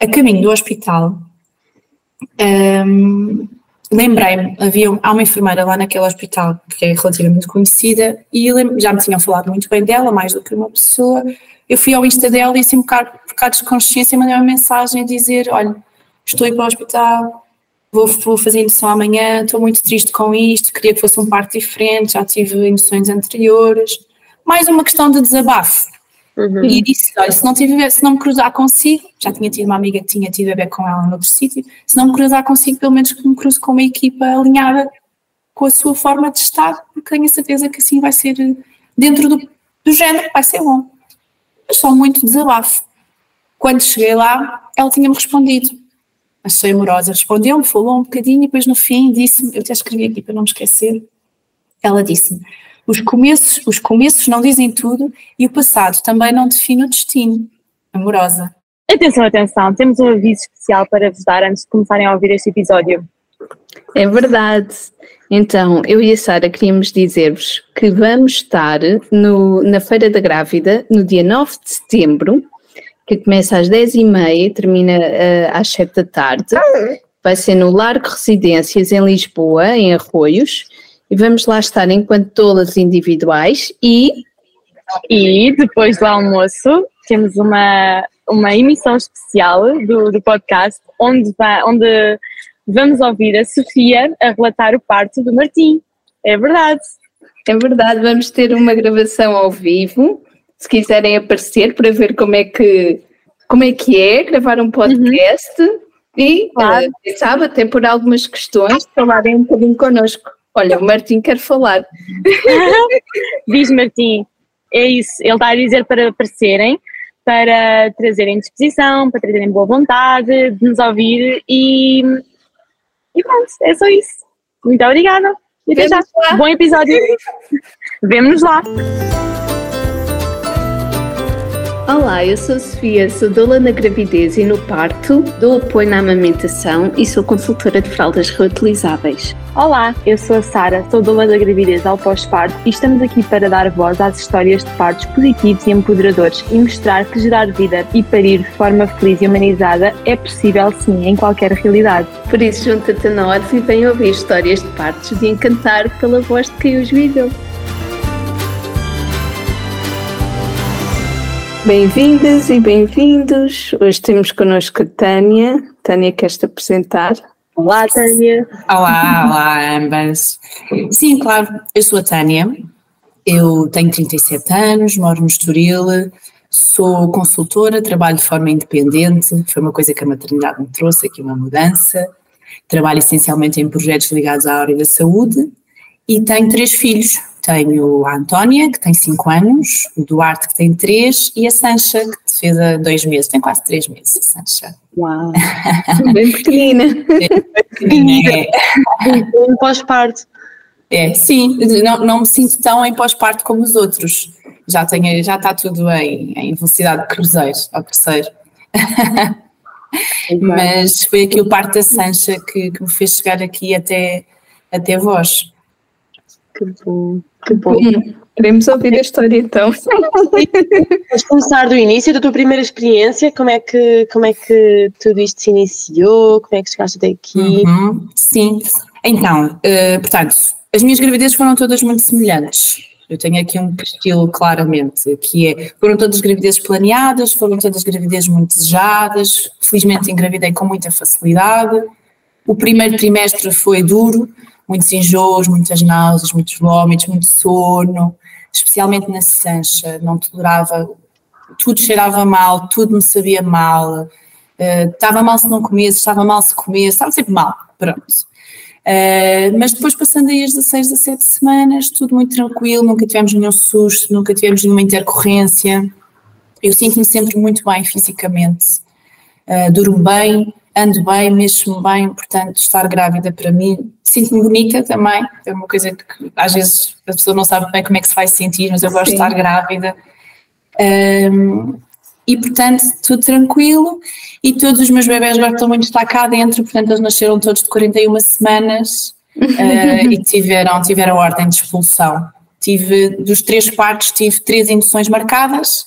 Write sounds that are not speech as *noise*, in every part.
a caminho do hospital, um, lembrei-me, havia há uma enfermeira lá naquele hospital que é relativamente conhecida e já me tinham falado muito bem dela, mais do que uma pessoa. Eu fui ao Insta dela e assim um um de consciência mandei uma mensagem a dizer, olha, estou ir para o hospital, vou, vou fazer indução amanhã, estou muito triste com isto, queria que fosse um parto diferente, já tive induções anteriores. Mais uma questão de desabafo. Uhum. E disse: olha, se não, tiver, se não me cruzar consigo, já tinha tido uma amiga que tinha tido a ver com ela noutro sítio, se não me cruzar consigo, pelo menos que me cruze com uma equipa alinhada com a sua forma de estar, porque tenho a certeza que assim vai ser dentro do, do género, vai ser bom. Mas só muito desabafo. Quando cheguei lá, ela tinha-me respondido. Achei amorosa, respondeu-me, falou um bocadinho e depois no fim disse-me, eu até escrevi aqui para não me esquecer, ela disse-me, os começos, os começos não dizem tudo e o passado também não define o destino. Amorosa. Atenção, atenção, temos um aviso especial para vos dar antes de começarem a ouvir este episódio. É verdade. Então, eu e a Sara queríamos dizer-vos que vamos estar no, na Feira da Grávida no dia 9 de setembro, que começa às 10h30 e termina uh, às 7 da tarde. Vai ser no Largo Residências em Lisboa, em Arroios e vamos lá estar enquanto todas individuais e e depois do almoço temos uma, uma emissão especial do, do podcast onde, vai, onde vamos ouvir a Sofia a relatar o parto do Martim. É verdade. É verdade, vamos ter uma gravação ao vivo, se quiserem aparecer para ver como é que, como é, que é gravar um podcast uhum. e, claro. uh, sabe, até por algumas questões, falarem um bocadinho connosco. Olha, o Martim quer falar. *laughs* Diz Martim, é isso. Ele está a dizer para aparecerem, para trazerem disposição, para trazerem boa vontade, de nos ouvir e, e pronto, é só isso. Muito obrigada. E até já. Bom episódio. *laughs* Vemo-nos lá. Olá, eu sou a Sofia, sou doula na gravidez e no parto, dou apoio na amamentação e sou consultora de fraldas reutilizáveis. Olá, eu sou a Sara, sou doula da gravidez ao pós-parto e estamos aqui para dar voz às histórias de partos positivos e empoderadores e mostrar que gerar vida e parir de forma feliz e humanizada é possível sim em qualquer realidade. Por isso junta-te a nós e vem ouvir histórias de partos de encantar pela voz de quem os viveu. Bem-vindas e bem-vindos. Hoje temos connosco a Tânia. Tânia, queres-te apresentar? Olá, Tânia. Olá, olá, ambas. Sim, claro, eu sou a Tânia. Eu tenho 37 anos, moro no Estoril, sou consultora, trabalho de forma independente. Foi uma coisa que a maternidade me trouxe aqui, uma mudança. Trabalho essencialmente em projetos ligados à área da saúde e tenho três filhos. Tenho a Antónia, que tem 5 anos, o Duarte, que tem 3, e a Sancha, que fez há 2 meses, tem quase 3 meses, a Sancha. Uau! *laughs* Bem pequenina. Bem pequenina. É. pós-parto. É, sim, não, não me sinto tão em pós-parto como os outros. Já, tenho, já está tudo em, em velocidade de cruzeiro, ao terceiro. Mas foi aqui o parto da Sancha que, que me fez chegar aqui até, até vós. Que bom. Que bom. Queremos ouvir a história então. *laughs* Vamos começar do início da tua primeira experiência, como é que, como é que tudo isto se iniciou, como é que chegaste até aqui? Uhum, sim, então, uh, portanto, as minhas gravidezes foram todas muito semelhantes. Eu tenho aqui um perfil claramente, que é, foram todas gravidezes planeadas, foram todas gravidezes muito desejadas, felizmente engravidei com muita facilidade. O primeiro trimestre foi duro, muitos enjoos, muitas náuseas, muitos vômitos, muito sono, especialmente na Sancha, não tolerava, tudo cheirava mal, tudo me sabia mal, uh, estava mal se não comesse, estava mal se comesse, estava sempre mal, pronto. Uh, mas depois passando aí as 16, 17 semanas, tudo muito tranquilo, nunca tivemos nenhum susto, nunca tivemos nenhuma intercorrência, eu sinto-me sempre muito bem fisicamente, uh, durmo bem, ando bem, mexo-me bem, portanto estar grávida para mim sinto-me bonita também, é uma coisa que às vezes a pessoa não sabe bem como é que se vai sentir, mas eu gosto Sim. de estar grávida. Um, e portanto, tudo tranquilo. E todos os meus bebés agora estão muito estar cá dentro, portanto, eles nasceram todos de 41 semanas uh, e tiveram, tiveram ordem de expulsão. Tive, dos três partos, tive três induções marcadas,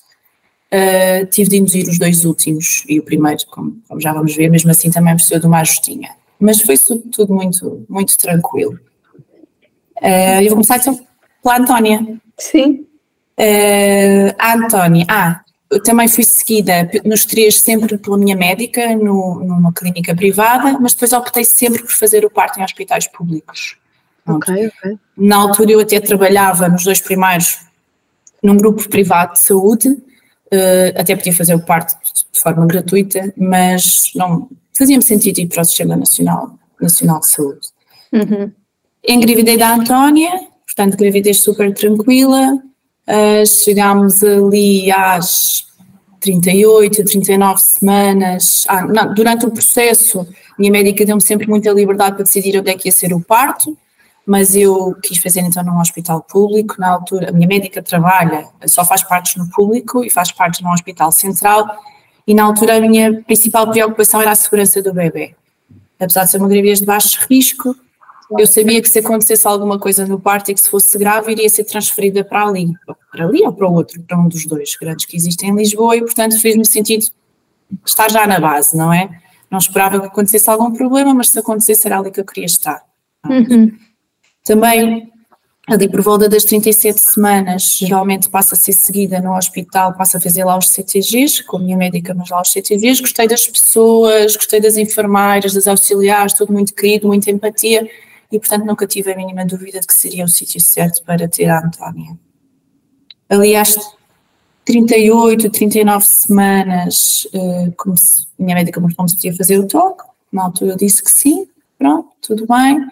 uh, tive de induzir os dois últimos e o primeiro, como, como já vamos ver, mesmo assim também precisou de uma ajustinha. Mas foi tudo muito, muito tranquilo. Uh, eu vou começar então pela Antónia. Sim. Uh, a Antónia, ah, eu também fui seguida nos três sempre pela minha médica, no, numa clínica privada, mas depois optei sempre por fazer o parto em hospitais públicos. Ok, ok. Na altura eu até trabalhava nos dois primeiros num grupo privado de saúde, uh, até podia fazer o parto de forma gratuita, mas não fazia-me sentido ir para o Sistema Nacional, Nacional de Saúde. Uhum. Engravidei da Antónia, portanto gravidez super tranquila, Uh, chegámos ali às 38, 39 semanas. Ah, não, durante o processo, minha médica deu-me sempre muita liberdade para decidir onde é que ia ser o parto, mas eu quis fazer então num hospital público. Na altura, a minha médica trabalha, só faz partos no público e faz partos num hospital central. E na altura, a minha principal preocupação era a segurança do bebê. Apesar de ser uma gravidez de baixo risco, eu sabia que se acontecesse alguma coisa no parto e que se fosse grave, iria ser transferida para ali, para ali ou para o outro, para um dos dois grandes que existem em Lisboa, e portanto fez-me sentido estar já na base, não é? Não esperava que acontecesse algum problema, mas se acontecesse era ali que eu queria estar. Uhum. Também, ali por volta das 37 semanas, geralmente passa a ser seguida no hospital, passa a fazer lá os CTGs, com a minha médica, mas lá os CTGs. Gostei das pessoas, gostei das enfermeiras, das auxiliares, tudo muito querido, muita empatia e, portanto, nunca tive a mínima dúvida de que seria o sítio certo para ter a Antónia. Aliás, 38, 39 semanas, uh, como se, minha médica perguntou se podia fazer o toque, na altura eu disse que sim, pronto, tudo bem.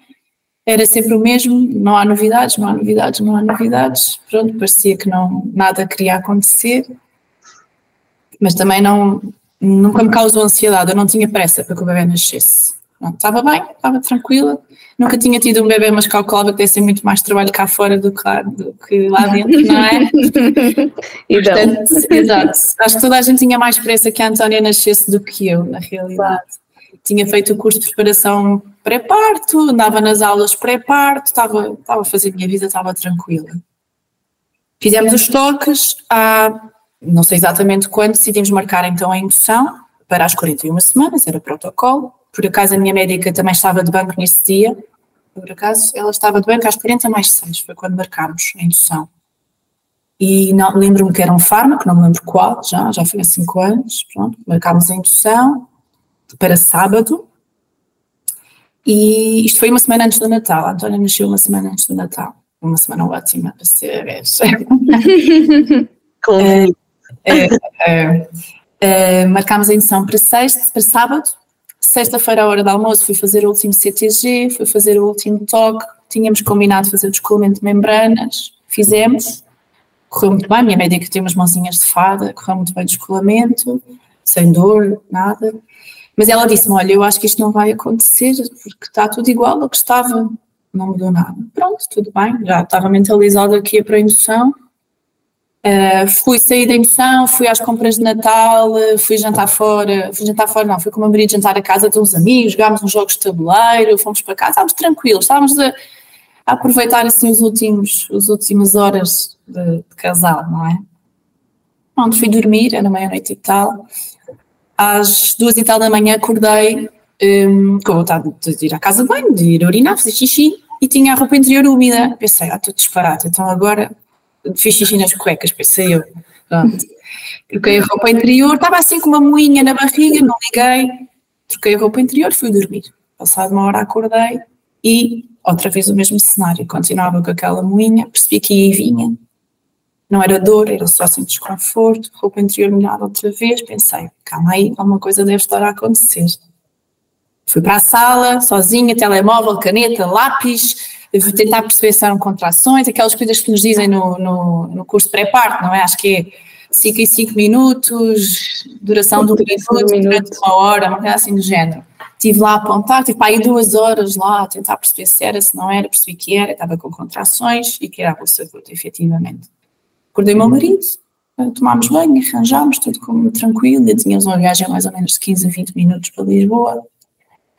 Era sempre o mesmo, não há novidades, não há novidades, não há novidades. Pronto, parecia que não, nada queria acontecer, mas também não, nunca me causou ansiedade, eu não tinha pressa para que o bebê nascesse. Pronto, estava bem, estava tranquila, nunca tinha tido um bebê, mas calculava que deve ser muito mais trabalho cá fora do que lá, do que lá dentro, não é? *laughs* então. Portanto, exato. Acho que toda a gente tinha mais pressa que a Antónia nascesse do que eu, na realidade. Tinha feito o curso de preparação pré-parto, andava nas aulas pré-parto, estava, estava a fazer a minha vida, estava tranquila. Fizemos os toques, há, não sei exatamente quando, decidimos marcar então a indução para as 41 semanas, era protocolo. Por acaso a minha médica também estava de banco nesse dia. Por acaso ela estava de banco às 40 mais 6, foi quando marcámos a indução. E lembro-me que era um fármaco, não me lembro qual, já, já foi há 5 anos. Pronto, marcámos a indução para sábado. E isto foi uma semana antes do Natal. A Antónia nasceu uma semana antes do Natal. Uma semana ótima para ser é, *laughs* é, é, é, marcámos a indução para sexta, para sábado Sexta-feira, à hora do almoço, fui fazer o último CTG, fui fazer o último toque. Tínhamos combinado fazer o descolamento de membranas, fizemos. Correu muito bem, minha médica tem umas mãozinhas de fada, correu muito bem o descolamento, sem dor, nada. Mas ela disse-me: Olha, eu acho que isto não vai acontecer, porque está tudo igual ao que estava, não mudou nada. Pronto, tudo bem, já estava mentalizada ia para a indução Uh, fui sair da indução, fui às compras de Natal, fui jantar fora, fui jantar fora, não, fui com o meu marido jantar a casa de uns amigos, jogámos uns jogos de tabuleiro, fomos para casa, estávamos tranquilos, estávamos a, a aproveitar assim os últimos, as últimas horas de, de, casal, não é? Pronto, fui dormir, era meia-noite e tal, às duas e tal da manhã acordei um, com vontade de ir à casa de banho, de ir urinar, fazer xixi, e tinha a roupa interior úmida, pensei, ah, estou disparado, então agora fiz xixi nas cuecas, pensei eu. Troquei a roupa interior, estava assim com uma moinha na barriga, não liguei, troquei a roupa interior, fui dormir. Passado uma hora acordei e outra vez o mesmo cenário, continuava com aquela moinha, percebi que ia e vinha. Não era dor, era só assim desconforto, roupa interior molhada outra vez, pensei, calma aí, alguma coisa deve estar a acontecer. Fui para a sala, sozinha, telemóvel, caneta, lápis, tentar perceber se eram contrações, aquelas coisas que nos dizem no, no, no curso pré-parto, não é? Acho que é 5 e 5 minutos, duração de um minuto, durante uma hora, uma coisa assim do género. Estive lá a apontar, tive para aí duas horas lá a tentar perceber se era, se não era, percebi que era, estava com contrações e que era a bolsa gota, efetivamente. Acordei meu marido, tomámos banho, arranjámos tudo como tranquilo, e tínhamos uma viagem mais ou menos de 15 a 20 minutos para Lisboa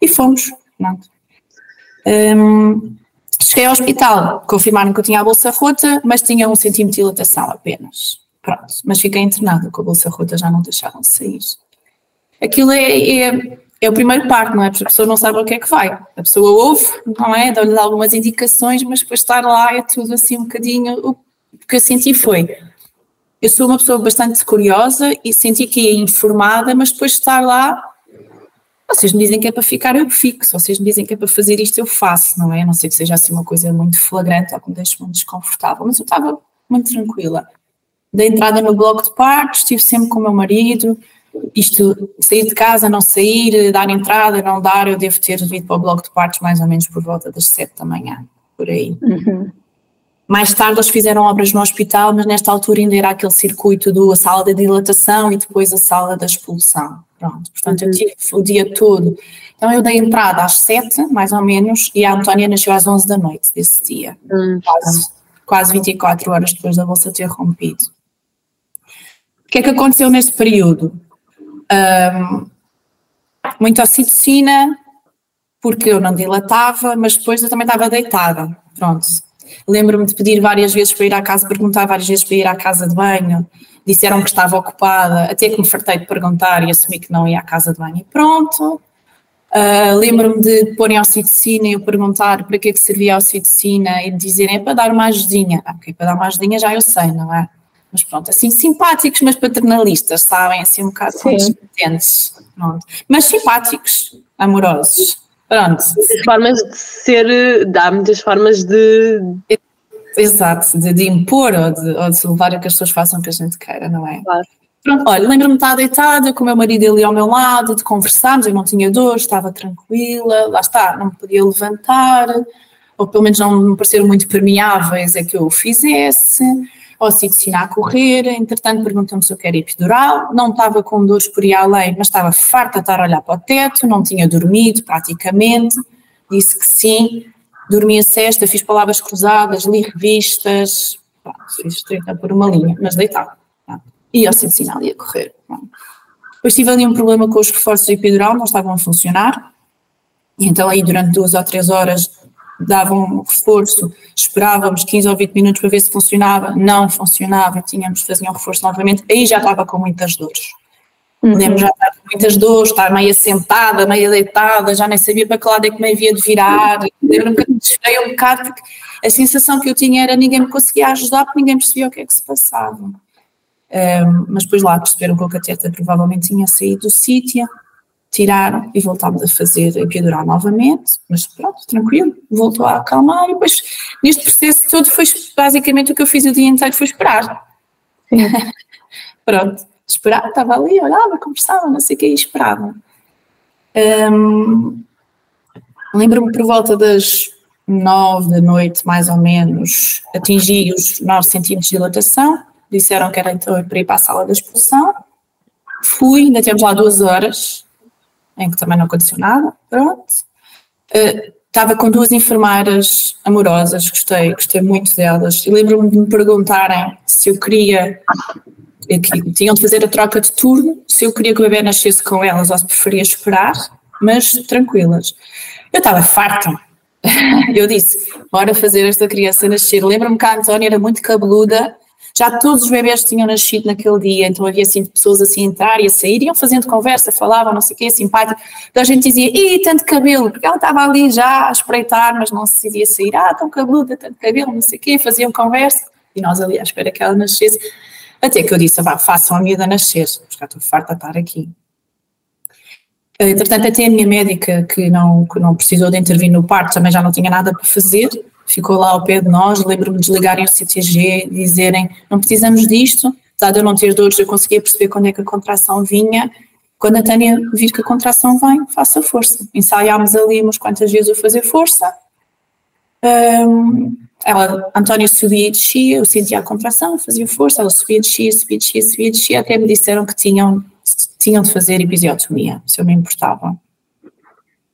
e fomos. Um, Cheguei ao hospital, confirmaram que eu tinha a bolsa rota, mas tinha um centímetro de dilatação apenas. Pronto, mas fiquei internada com a bolsa rota, já não deixaram sair. Aquilo é, é, é o primeiro parto, não é? Porque a pessoa não sabe o que é que vai. A pessoa ouve, não é? Dá-lhe algumas indicações, mas depois estar lá é tudo assim um bocadinho. O que eu senti foi. Eu sou uma pessoa bastante curiosa e senti que ia informada, mas depois de estar lá, vocês me dizem que é para ficar, eu fico. Se vocês me dizem que é para fazer isto, eu faço, não é? A não sei que seja assim uma coisa muito flagrante ou que me deixe muito desconfortável, mas eu estava muito tranquila. Da entrada no bloco de partos, estive sempre com o meu marido, isto, sair de casa, não sair, dar entrada, não dar, eu devo ter vindo para o bloco de partos mais ou menos por volta das sete da manhã, por aí. Uhum. Mais tarde eles fizeram obras no hospital, mas nesta altura ainda era aquele circuito do a sala da dilatação e depois a sala da expulsão. Pronto, portanto uhum. eu tive o dia todo. Então eu dei entrada às sete, mais ou menos, e a Antónia nasceu às onze da noite desse dia. Uhum. Quase, quase 24 horas depois da bolsa ter rompido. O que é que aconteceu neste período? Um, muita ocitocina, porque eu não dilatava, mas depois eu também estava deitada. Pronto. Lembro-me de pedir várias vezes para ir à casa, perguntar várias vezes para ir à casa de banho. Disseram que estava ocupada, até que me fartei de perguntar e assumi que não ia à casa de banho. E pronto. Uh, Lembro-me de porem ocitocina e eu perguntar para que é que servia a ocitocina e dizerem é para dar uma ajudinha. Ah, ok, para dar uma ajudinha já eu sei, não é? mas pronto, assim, simpáticos, mas paternalistas, sabem? Assim, um bocado competentes, pronto. Mas simpáticos, amorosos, pronto. Muitas formas de ser, dá muitas formas de... Exato, de, de impor ou de, ou de levar a que as pessoas façam o que a gente queira, não é? Claro. Pronto, olha, lembro-me de estar deitada com o meu marido ali ao meu lado, de conversarmos, eu não tinha dor, estava tranquila, lá está, não me podia levantar, ou pelo menos não me pareceram muito permeáveis a que eu o fizesse ocitocina a correr, entretanto perguntou-me se eu quero epidural, não estava com dores por ir além, mas estava farta de estar a olhar para o teto, não tinha dormido praticamente, disse que sim, dormi a cesta, fiz palavras cruzadas, li revistas, pronto, fiz 30 por uma linha, mas deitado, e a ocitocina ali a correr. Depois tive ali um problema com os reforços epidural, não estavam a funcionar, e então aí durante duas ou três horas davam um reforço, esperávamos 15 ou 20 minutos para ver se funcionava, não funcionava, tínhamos de fazer um reforço novamente, aí já estava com muitas dores. Uhum. Lembro já estar com muitas dores, estar meio sentada, meio deitada, já nem sabia para que lado é que me havia de virar. Lembro-me que desfei um bocado, porque a sensação que eu tinha era ninguém me conseguia ajudar, porque ninguém percebia o que é que se passava. Um, mas depois lá perceberam que o cateta provavelmente tinha saído do sítio tiraram e voltámos a fazer epidural novamente, mas pronto, tranquilo, voltou a acalmar e depois neste processo todo foi basicamente o que eu fiz o dia inteiro foi esperar. *laughs* pronto, esperar, estava ali, olhava, conversava, não sei o que, e esperava. Um, Lembro-me por volta das nove da noite, mais ou menos, atingi os 9 centímetros de dilatação, disseram que era então para ir para a sala da expulsão, fui, ainda temos lá duas horas, em que também não aconteceu nada, pronto. Uh, estava com duas enfermeiras amorosas, gostei, gostei muito delas. E lembro-me de me perguntarem se eu queria, eh, que tinham de fazer a troca de turno, se eu queria que o bebê nascesse com elas ou se preferia esperar, mas tranquilas. Eu estava farta. *laughs* Eu disse, bora fazer esta criança nascer. Lembro-me que a Antónia era muito cabeluda já todos os bebés tinham nascido naquele dia, então havia assim pessoas assim a entrar e a sair, iam fazendo conversa, falavam, não sei o quê, simpático. Então a gente dizia, ih, tanto cabelo, porque ela estava ali já a espreitar, mas não se decidia sair, ah, tão cabeluda, tanto cabelo, não sei o quê, faziam conversa, e nós ali à espera que ela nascesse. Até que eu disse, vá, façam a miúda nascer, porque já estou farta de estar aqui. Entretanto, até a minha médica, que não, que não precisou de intervir no parto, também já não tinha nada para fazer, ficou lá ao pé de nós, lembro-me de desligarem o CTG, dizerem não precisamos disto, apesar de eu não ter dores, eu conseguia perceber quando é que a contração vinha, quando a Tânia vir que a contração vem, faça força. Ensaiámos ali umas quantas vezes o fazer força, um, ela, a Antónia subia e descia, eu sentia a contração, fazia força, ela subia e descia, subia e descia, subia e descia, até me disseram que tinham, tinham de fazer episiotomia, se eu me importava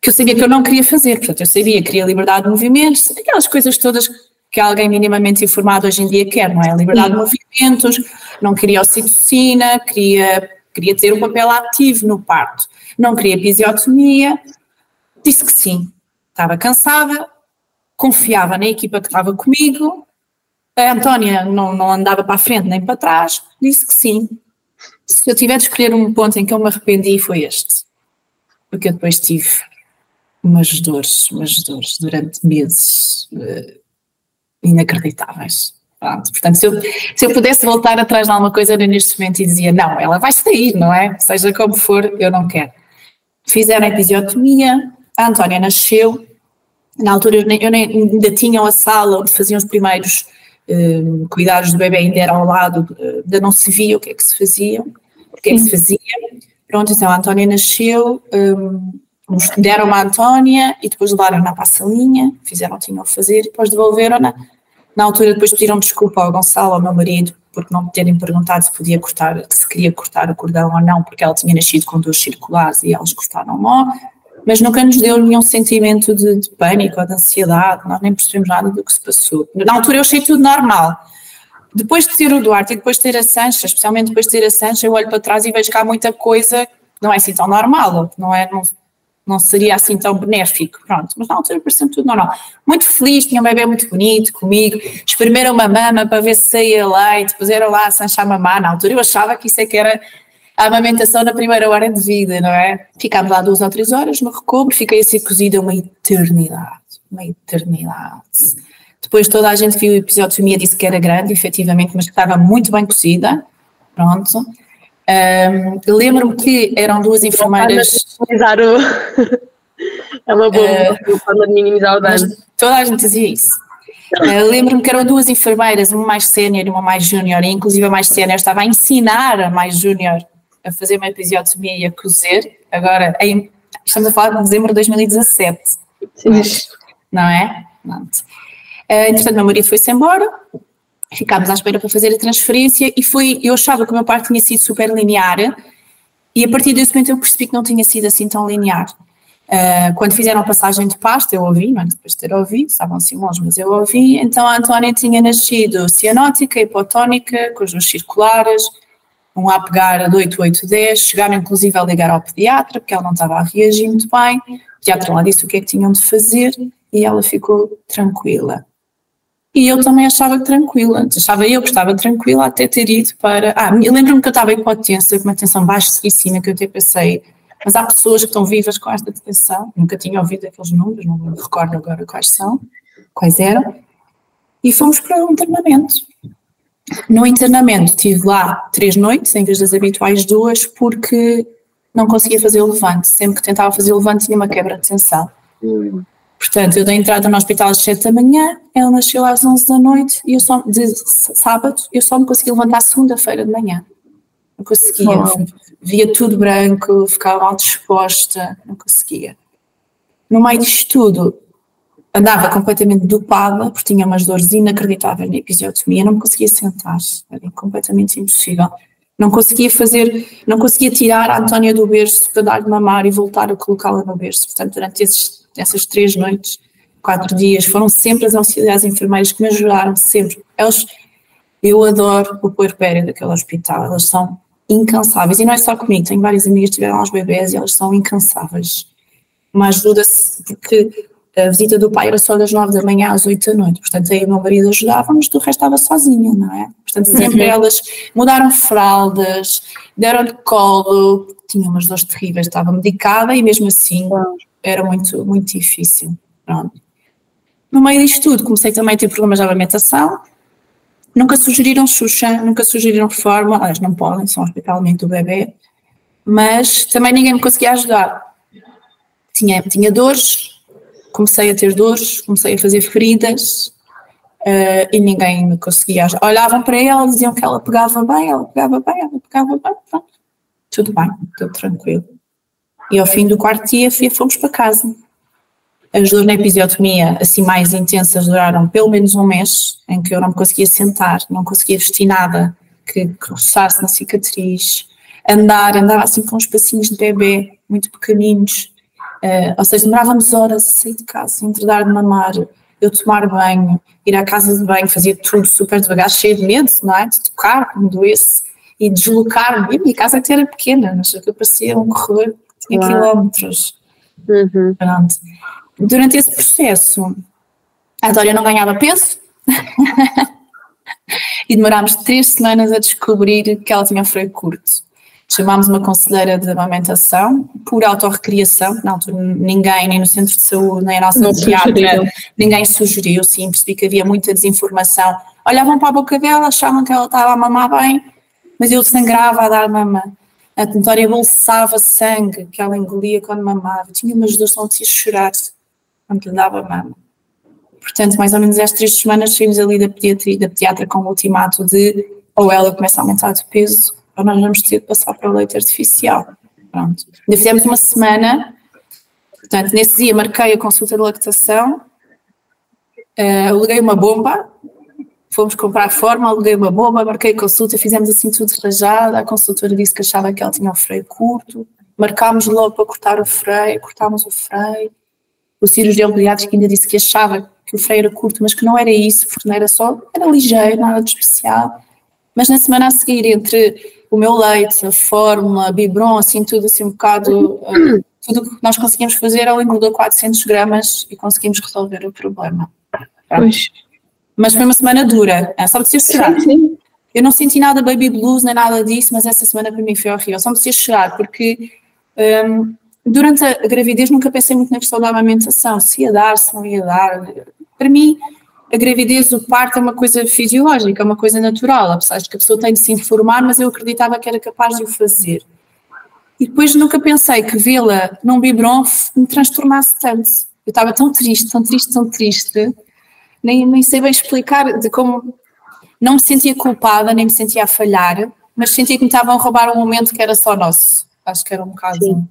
que eu sabia que eu não queria fazer, portanto eu sabia que queria liberdade de movimentos, aquelas coisas todas que alguém minimamente informado hoje em dia quer, não é? Liberdade sim. de movimentos, não queria ocitocina, queria, queria ter um papel ativo no parto, não queria episiotomia, disse que sim, estava cansada, confiava na equipa que estava comigo, A Antónia não, não andava para a frente nem para trás, disse que sim. Se eu tiver de escolher um ponto em que eu me arrependi, foi este. Porque eu depois tive umas dores, umas dores durante meses uh, inacreditáveis. Pronto, portanto, se eu, se eu pudesse voltar atrás de alguma coisa, era neste momento e dizia: não, ela vai sair, não é? Seja como for, eu não quero. Fizeram a episiotomia, a Antónia nasceu. Na altura, eu, nem, eu nem, ainda tinha a sala onde faziam os primeiros uh, cuidados do bebê, ainda era ao lado, uh, ainda não se via o que é que se fazia, o que é que se fazia. Pronto, então a Antónia nasceu. Um, deram-me a Antónia e depois levaram-na para a salinha, fizeram o que tinham a fazer e depois devolveram-na. Na altura depois pediram desculpa ao Gonçalo, ao meu marido, por não terem perguntado se podia cortar, se queria cortar o cordão ou não, porque ela tinha nascido com dores circulares e eles cortaram logo, mas nunca nos deu nenhum sentimento de, de pânico ou de ansiedade, nós nem percebemos nada do que se passou. Na altura eu achei tudo normal. Depois de ter o Duarte e depois de ter a Sancha, especialmente depois de ter a Sancha, eu olho para trás e vejo que há muita coisa que não é assim tão normal, não é, não, não seria assim tão benéfico, pronto, mas na altura parecia tudo normal. Muito feliz, tinha um bebê muito bonito comigo, espremeram uma mama para ver se saía leite, puseram lá a sanchar mamar, na altura eu achava que isso é que era a amamentação na primeira hora de vida, não é? Ficámos lá duas ou três horas no recobro, fiquei a ser cozida uma eternidade, uma eternidade. Depois toda a gente viu o episódio de disse que era grande, efetivamente, mas que estava muito bem cozida, pronto. Um, Lembro-me que eram duas enfermeiras. Minimizar o... *laughs* é uma boa uh, forma de minimizar o dano. Toda a gente dizia isso. Uh, Lembro-me que eram duas enfermeiras, uma mais sénior e uma mais júnior, e inclusive a mais sénior estava a ensinar a mais júnior a fazer uma episiotomia e a cozer. Agora, em, estamos a falar de dezembro de 2017. Sim. Não é? Pronto. Uh, entretanto, meu marido foi-se embora, ficámos à espera para fazer a transferência e foi, eu achava que o meu parto tinha sido super linear e a partir desse momento eu percebi que não tinha sido assim tão linear. Uh, quando fizeram a passagem de pasta, eu ouvi, não é? depois de ter ouvido, estavam assim longe, mas eu ouvi, então a Antónia tinha nascido cianótica, hipotónica, com os dois circulares, um a pegar a 8, 8, 10, chegaram inclusive a ligar ao pediatra, porque ela não estava a reagir muito bem, o pediatra lá disse o que é que tinham de fazer e ela ficou tranquila. E eu também achava tranquila, achava eu que estava tranquila até ter ido para. Ah, lembro-me que eu estava hipotensa, com uma tensão baixíssima, que eu até pensei, mas há pessoas que estão vivas com esta tensão, nunca tinha ouvido aqueles números, não me recordo agora quais são, quais eram, e fomos para um internamento. No internamento tive lá três noites, em vez das habituais duas, porque não conseguia fazer o levante. Sempre que tentava fazer o levante tinha uma quebra de tensão. Hum. Portanto, eu dei entrada no hospital às 7 da manhã, ela nasceu às 11 da noite e eu só, de sábado, eu só me consegui levantar segunda-feira de manhã. Não conseguia, via tudo branco, ficava mal disposta, não conseguia. No meio disto tudo, andava completamente dopada, porque tinha umas dores inacreditáveis na episiotomia, não me conseguia sentar, era completamente impossível. Não conseguia fazer, não conseguia tirar a Antónia do berço para dar-lhe mamar e voltar a colocá-la no berço. Portanto, durante esses essas três noites, quatro dias, foram sempre as auxiliares enfermeiras que me ajudaram, sempre. Elas, eu adoro o puerpério daquele hospital, elas são incansáveis, e não é só comigo, tenho várias amigas que tiveram aos bebés e elas são incansáveis. Uma ajuda-se, porque a visita do pai era só das nove da manhã às oito da noite, portanto aí o meu marido ajudava, mas do resto estava sozinha, não é? Portanto sempre uhum. elas mudaram fraldas, deram-lhe colo, tinha umas dores terríveis, estava medicada e mesmo assim era muito, muito difícil. Pronto. No meio disto tudo, comecei também a ter problemas de alimentação. Nunca sugeriram Xuxa, nunca sugeriram reforma, aliás, não podem, são hospitalmente do bebê, mas também ninguém me conseguia ajudar. Tinha, tinha dores, comecei a ter dores, comecei a fazer feridas uh, e ninguém me conseguia ajudar. Olhavam para ela, diziam que ela pegava bem, ela pegava bem, ela pegava bem, pronto. tudo bem, tudo tranquilo. E ao fim do quarto dia fomos para casa. As dores na episiotomia, assim mais intensas, duraram pelo menos um mês, em que eu não me conseguia sentar, não conseguia vestir nada que roçasse na cicatriz. Andar, andava assim com uns passinhos de bebê, muito pequeninos. Uh, ou seja, demorávamos horas a sair de casa, entre dar de mamar, eu tomar banho, ir à casa de banho, fazia tudo super devagar, cheio de medo, não é? De tocar, me doesse e deslocar-me. A casa até era pequena, mas eu parecia um corredor em claro. quilómetros. Uhum. Durante esse processo, a Dória não ganhava peso. *laughs* e demorámos três semanas a descobrir que ela tinha freio curto. Chamámos uma conselheira de amamentação por autorrecriação, na altura ninguém, nem no centro de saúde, nem a nossa Não pediatra, ninguém sugeriu, sim, percebi que havia muita desinformação. Olhavam para a boca dela, achavam que ela estava a mamar bem, mas eu sangrava a dar mama. A tentória bolsava sangue que ela engolia quando mamava. Tinha umas dores onde se chorar quando lhe dava mama. Portanto, mais ou menos às três semanas saímos ali da pediatria, da pediatra com o ultimato de ou ela começa a aumentar de peso ou nós vamos ter de passar para o leite artificial. Pronto. Ainda fizemos uma semana, portanto, nesse dia marquei a consulta de lactação, uh, aluguei uma bomba, fomos comprar forma, aluguei uma bomba, marquei a consulta, fizemos assim tudo rajado, a consultora disse que achava que ela tinha o freio curto, marcámos logo para cortar o freio, cortámos o freio, o cirurgião pediátrico ainda disse que achava que o freio era curto, mas que não era isso, porque não era só, era ligeiro, nada de especial. Mas na semana a seguir, entre o meu leite, a fórmula, a biberon, assim tudo assim um bocado, *coughs* tudo o que nós conseguimos fazer, ela engordou 400 gramas e conseguimos resolver o problema. Pois. Mas foi uma semana dura, é, só me precisar chorar. Sim. Eu não senti nada baby blues nem nada disso, mas essa semana para mim foi horrível. Só me precisava chorar, porque hum, durante a gravidez nunca pensei muito na questão da amamentação, se ia dar, se não ia dar. Para mim, a gravidez, o parto é uma coisa fisiológica, é uma coisa natural, apesar de que a pessoa tem de se informar, mas eu acreditava que era capaz de o fazer. E depois nunca pensei que vê-la num biberon me transtornasse tanto. Eu estava tão triste, tão triste, tão triste, nem, nem sei bem explicar de como não me sentia culpada, nem me sentia a falhar, mas sentia que me estavam a roubar um momento que era só nosso. Acho que era um bocado, Sim.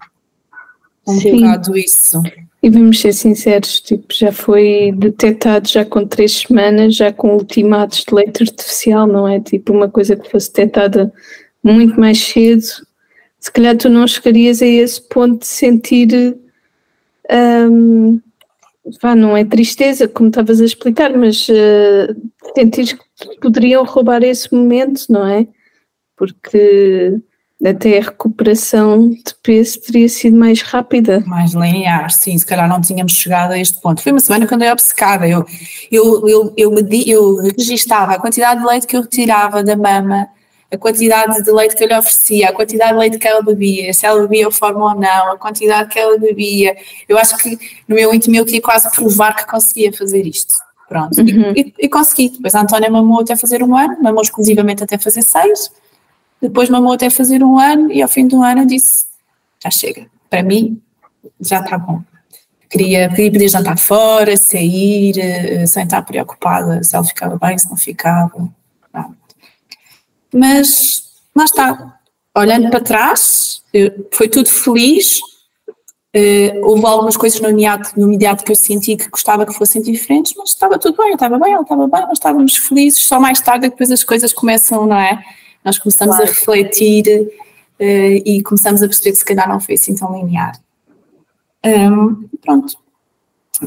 um Sim. bocado isso. E vamos ser sinceros, tipo, já foi detectado já com três semanas, já com ultimatos de leite artificial, não é? Tipo, uma coisa que fosse detectada muito mais cedo. Se calhar tu não chegarias a esse ponto de sentir, hum, vá, não é tristeza, como estavas a explicar, mas uh, sentir que poderiam roubar esse momento, não é? Porque até a recuperação de peso teria sido mais rápida. mais linear, sim, se calhar não tínhamos chegado a este ponto. Foi uma semana que andei obcecada, eu, eu, eu, eu, eu registava a quantidade de leite que eu retirava da mama, a quantidade de leite que eu lhe oferecia, a quantidade de leite que ela bebia, se ela bebia o forma ou não, a quantidade que ela bebia. Eu acho que no meu íntimo eu queria quase provar que conseguia fazer isto. Pronto, Uhum. e, e, e consegui. Depois a Antónia mamou até fazer um ano, mamou exclusivamente até fazer seis, depois mamou até fazer um ano e ao fim do ano eu disse, já chega, para mim já está bom. Queria, queria poder jantar fora, sair, eh, sem estar preocupada se ela ficava bem, se não ficava. Mas lá está, olhando para trás, foi tudo feliz. Eh, houve algumas coisas no imediato, no imediato que eu senti que gostava que fossem diferentes, mas estava tudo bem, eu estava bem, ela estava bem, nós estávamos felizes. Só mais tarde é depois as coisas começam, não é? Nós começamos Claro. a refletir eh, e começamos a perceber que se calhar não foi assim tão linear. Hum, pronto.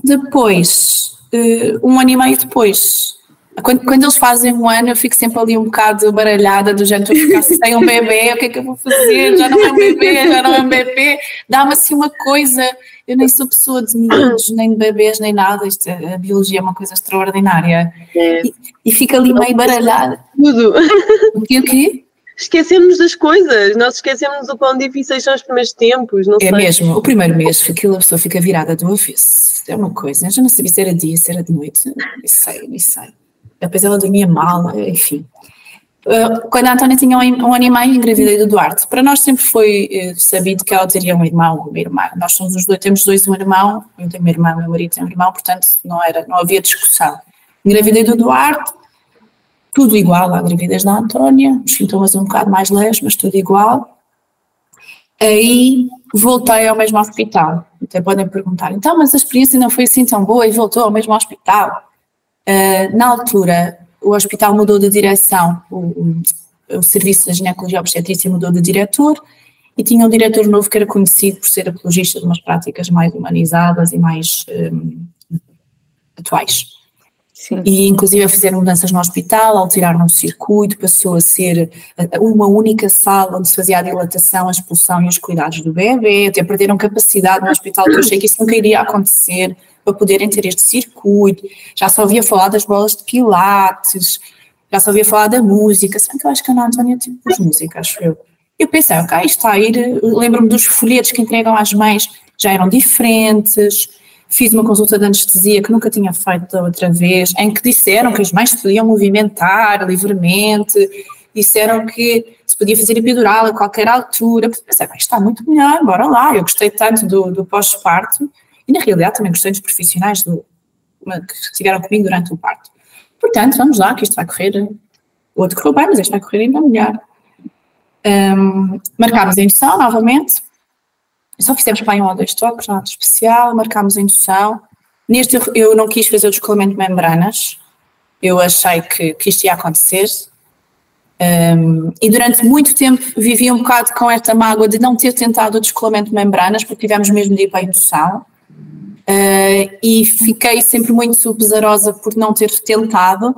Depois, eh, um ano e meio depois, quando, quando eles fazem um ano, eu fico sempre ali um bocado baralhada, do estou a ficar sem um bebê, o que é que eu vou fazer? Já não é um bebê, já não é um bebê. Dá-me assim uma coisa, eu nem sou pessoa de miúdos, nem de bebês, nem nada, isto, a biologia é uma coisa extraordinária. É, E, e fico ali meio baralhada. tudo. O quê, o quê? Esquecemos das coisas, nós esquecemos o quão difíceis são os primeiros tempos, não É sei. mesmo, o primeiro mês que aquilo a pessoa fica virada do avesso. É uma coisa, eu já não sabia se era dia, se era de noite, nem sei, nem sei. Depois ela dormia mal, enfim. Uh, Quando a Antónia tinha um, um ano e meio, engravidei do Duarte. Para nós sempre foi eh, sabido que ela teria um irmão ou uma irmã. Nós somos os dois, temos dois um irmão, eu tenho uma irmã, meu marido tem um irmão, portanto não, era, não havia discussão. Engravidei do Duarte, tudo igual à gravidez da Antónia, os sintomas um bocado mais leves, mas tudo igual. Aí voltei ao mesmo hospital. Até podem perguntar, então, mas a experiência não foi assim tão boa e voltou ao mesmo hospital? Uh, na altura, o hospital mudou de direção, o, o, serviço da ginecologia obstetrícia mudou de diretor e tinha um diretor novo que era conhecido por ser apologista de umas práticas mais humanizadas e mais um, atuais. Sim. E inclusive fizeram mudanças no hospital, alteraram o circuito, passou a ser eh, uma única sala onde se fazia a dilatação, a expulsão e os cuidados do bebê, até perderam capacidade no hospital, que eu achei que isso nunca iria acontecer, para poderem ter este circuito, já só ouvia falar das bolas de pilates, já só ouvia falar da música, se bem que eu acho que a Ana Antónia tipo pôs música, acho eu. Eu pensei, ok, está a ir, lembro-me dos folhetos que entregam às mães, já eram diferentes, fiz uma consulta de anestesia que nunca tinha feito da outra vez, em que disseram que as mães podiam movimentar livremente, disseram que se podia fazer epidural a qualquer altura, pensei, bem, está muito melhor, bora lá, eu gostei tanto do, do pós-parto, e na realidade também gostei dos profissionais do, que estiveram comigo durante o parto. Portanto, vamos lá, que isto vai correr, o outro correu bem, mas este vai correr ainda melhor. Um, marcámos a indução novamente, só fizemos para um ou dois toques, nada especial, marcámos a indução. Neste eu, eu não quis fazer o descolamento de membranas, eu achei que, que isto ia acontecer. Um, e durante muito tempo vivi um bocado com esta mágoa de não ter tentado o descolamento de membranas, porque tivemos mesmo de ir para a indução. Uh, e fiquei sempre muito pesarosa por não ter tentado,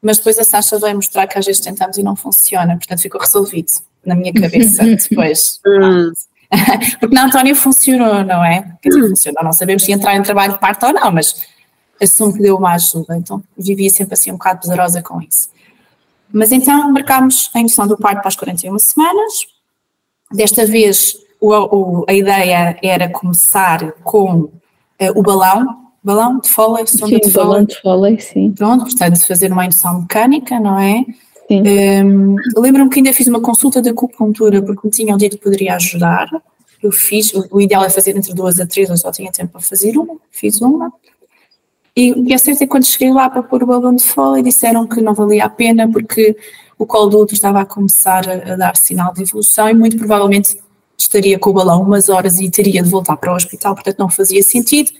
mas depois a Sasha veio mostrar que às vezes tentamos e não funciona, portanto ficou resolvido na minha cabeça *laughs* depois. Hum. *laughs* Porque na Antónia funcionou, não é? Quer dizer, funcionou, não sabemos se entrar em trabalho de parto ou não, mas assumo que deu uma ajuda, então vivia sempre assim um bocado pesarosa com isso. Mas então marcámos a indução do parto para as 41 semanas, desta vez o, o, a ideia era começar com o balão, balão de Foley, sonda sim, de balão de Foley, sim. Pronto, portanto, fazer uma indução mecânica, não é? Um, ehm, Lembro-me que ainda fiz uma consulta de acupuntura porque me tinham dito que poderia ajudar. Eu fiz, o, ideal é fazer entre duas a três, eu só tinha tempo para fazer uma, fiz uma. E o que é certo é que quando cheguei lá para pôr o balão de Foley disseram que não valia a pena porque o colo do útero estava a começar a, a dar sinal de evolução e muito provavelmente estaria com o balão umas horas e teria de voltar para o hospital, portanto não fazia sentido.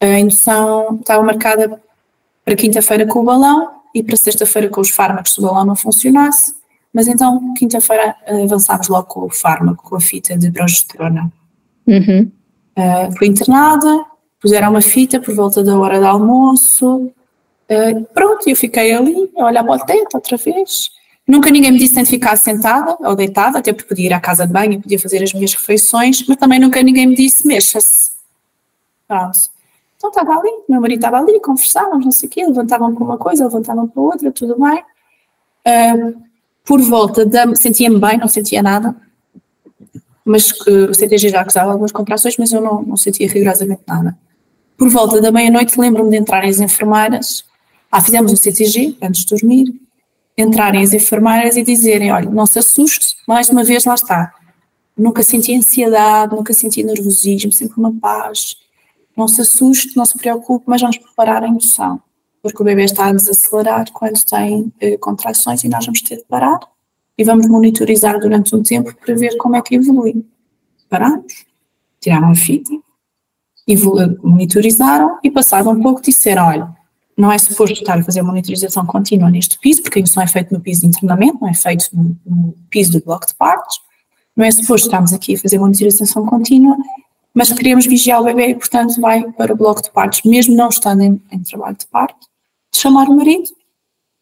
A indução estava marcada para quinta-feira com o balão e para sexta-feira com os fármacos se o balão não funcionasse, mas então quinta-feira avançámos logo com o fármaco, com a fita de progesterona. Uhum. Uh, fui internada, puseram uma fita por volta da hora do almoço, uh, pronto, eu fiquei ali a olhar para o teto outra vez, Nunca ninguém me disse de ficar sentada ou deitada, até porque podia ir à casa de banho e podia fazer as minhas refeições, mas também nunca ninguém me disse mexa-se. Pronto. Então estava ali, meu marido estava ali, conversávamos, não sei o quê, levantavam para uma coisa, levantavam para outra, tudo bem. Uh, por volta sentia-me bem, não sentia nada, mas uh, o CTG já acusava algumas contrações, mas eu não, não sentia rigorosamente nada. Por volta da meia-noite lembro-me de entrarem as enfermeiras, ah, fizemos o CTG antes de dormir, entrarem as enfermeiras e dizerem: olha, não se assuste, mais uma vez lá está. Nunca senti ansiedade, nunca senti nervosismo, sempre uma paz. Não se assuste, não se preocupe, mas vamos preparar a indução, porque o bebê está a desacelerar quando tem eh, contrações e nós vamos ter de parar e vamos monitorizar durante um tempo para ver como é que evolui. Paramos, tiraram a fita, monitorizaram e passado um pouco disseram, olha, não é suposto estar a fazer monitorização contínua neste piso, porque isso não é feito no piso de internamento, não é feito no, no piso do bloco de partos, não é suposto estarmos aqui a fazer monitorização contínua, mas queremos vigiar o bebê e, portanto, vai para o bloco de partos, mesmo não estando em, em trabalho de parto, chamar o marido,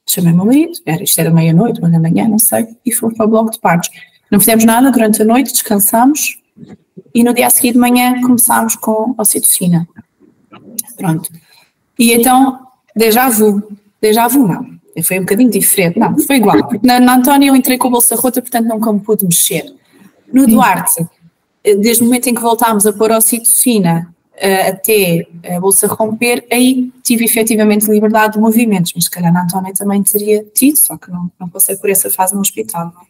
chamei o meu marido, era, isto era meia-noite, uma da manhã, não sei, e fomos para o bloco de partos. Não fizemos nada durante a noite, descansamos, e no dia a seguir de manhã começámos com ocitocina. Pronto. E então déjà vu. Déjà vu, não. Foi um bocadinho diferente. Não, foi igual. Na, na Antónia eu entrei com a bolsa rota, portanto não como pude mexer. No Duarte, eh, desde o momento em que voltámos a pôr a ocitocina uh, até a bolsa romper, aí tive efetivamente liberdade de movimentos, mas se calhar na Antónia também teria tido, só que não, não passei por essa fase no hospital. Não. É?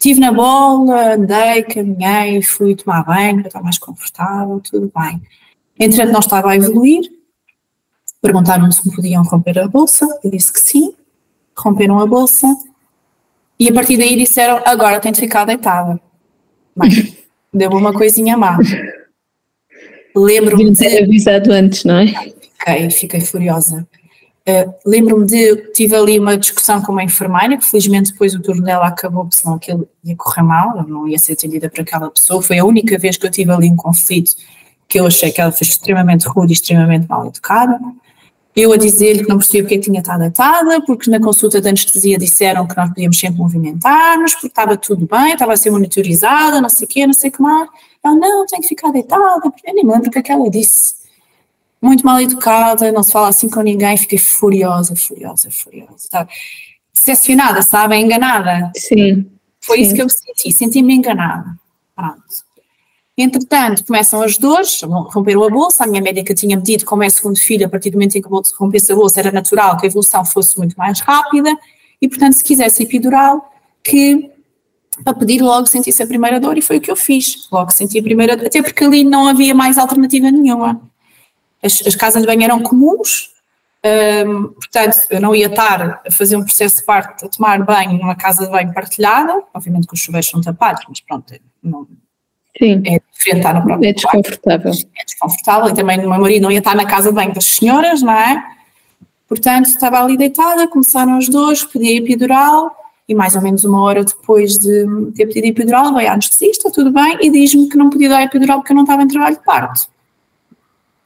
Estive na bola, andei, caminhei, fui tomar banho, estar mais confortável, tudo bem. Entretanto, não estava a evoluir, Perguntaram-me se me podiam romper a bolsa, eu disse que sim, romperam a bolsa e a partir daí disseram: agora tem de ficar deitada. Mas *laughs* deu uma coisinha má. Lembro-me de. avisado antes, não é? Fiquei, fiquei furiosa. Uh, Lembro-me de. Tive ali uma discussão com uma enfermeira, que felizmente depois o turno dela acabou, porque senão aquilo ia correr mal, eu não ia ser atendida por aquela pessoa. Foi a única vez que eu tive ali um conflito que eu achei que ela foi extremamente rude e extremamente mal educada. Eu a dizer-lhe que não percebia porque tinha estado atada, porque na consulta de anestesia disseram que nós podíamos sempre movimentar-nos, porque estava tudo bem, estava a ser monitorizada, não sei o quê, não sei o que mais. Ela, não, tem que ficar deitada, eu nem lembro o que é que ela disse. muito mal educada, não se fala assim com ninguém, fiquei furiosa, furiosa, furiosa. Estava decepcionada, sabe? Enganada. Sim. Foi sim. isso que eu senti, senti-me enganada. Pronto. Entretanto, começam as dores, romperam a bolsa, a minha médica tinha-me dito, como é segundo filho, a partir do momento em que rompesse a bolsa, era natural que a evolução fosse muito mais rápida, e portanto, se quisesse epidural, que para pedir logo sentisse a primeira dor, e foi o que eu fiz. Logo senti a primeira dor, até porque ali não havia mais alternativa nenhuma. As, as casas de banho eram comuns, hum, portanto, eu não ia estar a fazer um processo de parto, a tomar banho numa casa de banho partilhada, obviamente que os chuveiros são tapados, mas pronto, não, Sim, é diferente estar no próprio é desconfortável. quarto, é desconfortável, e também o meu marido não ia estar na casa de banho das senhoras, não é? Portanto, estava ali deitada, começaram as dores, pedi a epidural, e mais ou menos uma hora depois de ter pedido a epidural, veio a anestesista, tudo bem, e diz-me que não podia dar a epidural porque eu não estava em trabalho de parto.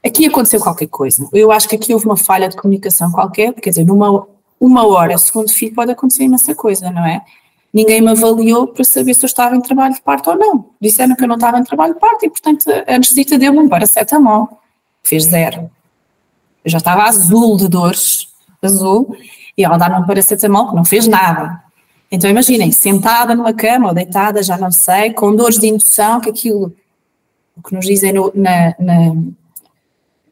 Aqui aconteceu qualquer coisa. Eu acho que aqui houve uma falha de comunicação qualquer, quer dizer, numa uma hora, segundo filho, pode acontecer imensa coisa, não é? Ninguém me avaliou para saber se eu estava em trabalho de parto ou não. Disseram que eu não estava em trabalho de parto e, portanto, a anestesista deu-me um paracetamol. Fez zero. Eu já estava azul de dores, azul, e ela dá-me um paracetamol que não fez nada. Então imaginem, sentada numa cama ou deitada, já não sei, com dores de indução, que aquilo, o que nos dizem no, na, na,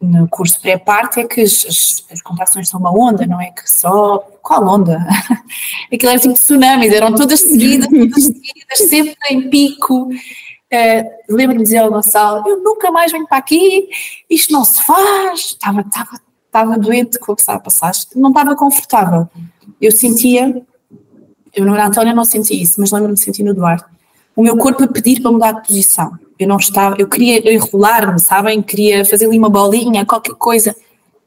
no curso pré-parto é que as, as, as, contrações são uma onda, não é que só. Qual onda? *laughs* Aquilo era tipo tsunamis, eram todas seguidas, todas seguidas, sempre em pico. Uh, Lembro-me de dizer ao Gonçalo: Eu nunca mais venho para aqui, isto não se faz. Estava, estava, estava doente com o que estava a passar, não estava confortável. Eu sentia, eu no António não senti isso, mas lembro-me de sentir no Duarte. O meu corpo a pedir para mudar de posição eu não estava, eu queria enrolar-me, sabem? Queria fazer ali uma bolinha, qualquer coisa,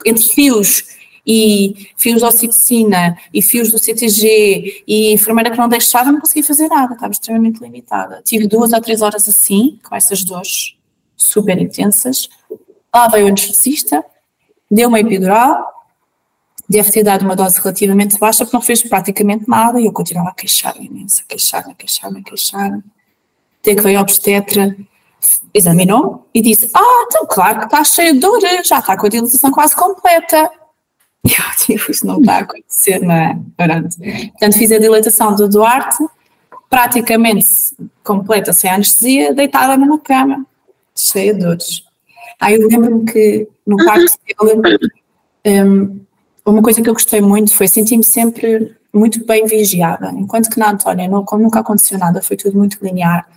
entre fios e fios de oxitocina e fios do CTG e enfermeira que não deixava, não conseguia fazer nada, estava extremamente limitada. Tive duas ou três horas assim, com essas dores super intensas. Lá veio o anestesista, deu uma epidural, deve ter dado uma dose relativamente baixa, porque não fez praticamente nada e eu continuava a queixar-me imenso, a queixar-me, a queixar-me, a queixar-me. Até que veio a obstetra examinou e disse: Ah, então claro que está cheio de dor, já está com a dilatação quase completa. E eu *laughs* digo: Isso não está a acontecer, não é? Portanto, fiz a dilatação do Duarte, praticamente completa, sem anestesia, deitada numa cama, cheia de dores. Aí eu lembro-me que no parto, eu lembro, um, uma coisa que eu gostei muito foi sentir-me sempre muito bem vigiada, enquanto que na Antónia, não, como nunca aconteceu nada, foi tudo muito linear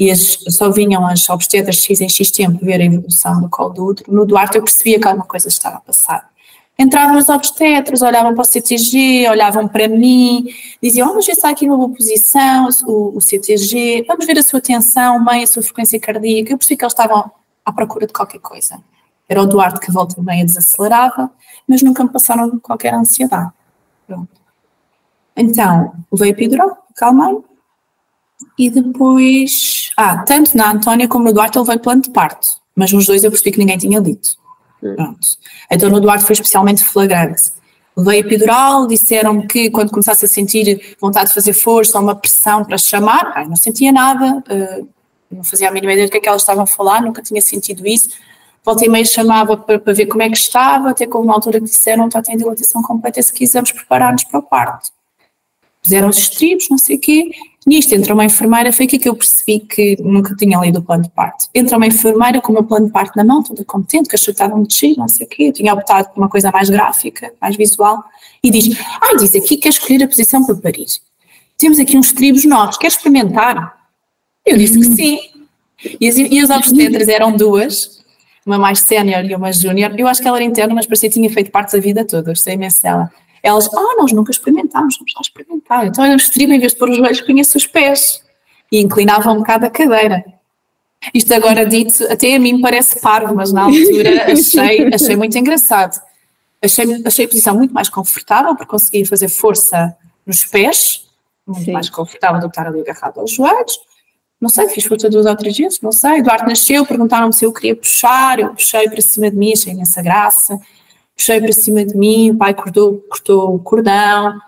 e as, só vinham as obstetras X em X tempo ver a evolução do colo do útero, no Duarte eu percebia que alguma coisa estava a passar. Entravam as obstetras, olhavam para o CTG, olhavam para mim, diziam, vamos ver se está aqui uma boa posição, o, o CTG, vamos ver a sua tensão, mãe, a sua frequência cardíaca. Eu percebi que eles estavam à procura de qualquer coisa. Era o Duarte que volta bem e desacelerava, mas nunca me passaram qualquer ansiedade. Pronto. Então, levei a epidural, calmei, e depois, ah, tanto na Antónia como no Duarte ele veio plano de parto, mas nos dois eu percebi que ninguém tinha dito. Pronto. Então no Duarte foi especialmente flagrante. Levei epidural, disseram-me que quando começasse a sentir vontade de fazer força ou uma pressão para chamar, ai, não sentia nada, uh, não fazia a mínima ideia do que é que elas estavam a falar, nunca tinha sentido isso. Volta e meia chamava para, para ver como é que estava, até que houve uma altura que disseram já tem dilatação completa, se quisermos preparar-nos para o parto. Puseram os estribos, não sei o quê, Nisto entra uma enfermeira, foi aqui que eu percebi que nunca tinha lido o plano de parto. Entra uma enfermeira com o meu plano de parto na mão, toda competente, que estava muito chique, não sei o quê, eu tinha optado por uma coisa mais gráfica, mais visual, e diz, ai, diz aqui que quer escolher a posição para parir. Temos aqui uns tribos novos, quer experimentar? Eu disse que sim. E as, e as obstetras eram duas, uma mais sénior e uma júnior. Eu acho que ela era interna, mas parecia que tinha feito parte da vida toda, gostei imenso dela. Elas, ah, nós nunca experimentámos, vamos lá experimentar. Então eu estribo, em vez de pôr os joelhos, punha-se os pés e inclinava um bocado a cadeira. Isto agora dito, até a mim parece parvo, mas na altura *laughs* achei, achei muito engraçado. Achei, achei a posição muito mais confortável, porque conseguia fazer força nos pés, muito Sim. mais confortável do que estar ali agarrado aos joelhos. Não sei, fiz força duas ou três vezes, não sei. Eduardo nasceu, perguntaram-me se eu queria puxar, eu puxei para cima de mim, achei imensa graça puxei para cima de mim, o pai cortou, cortou o cordão,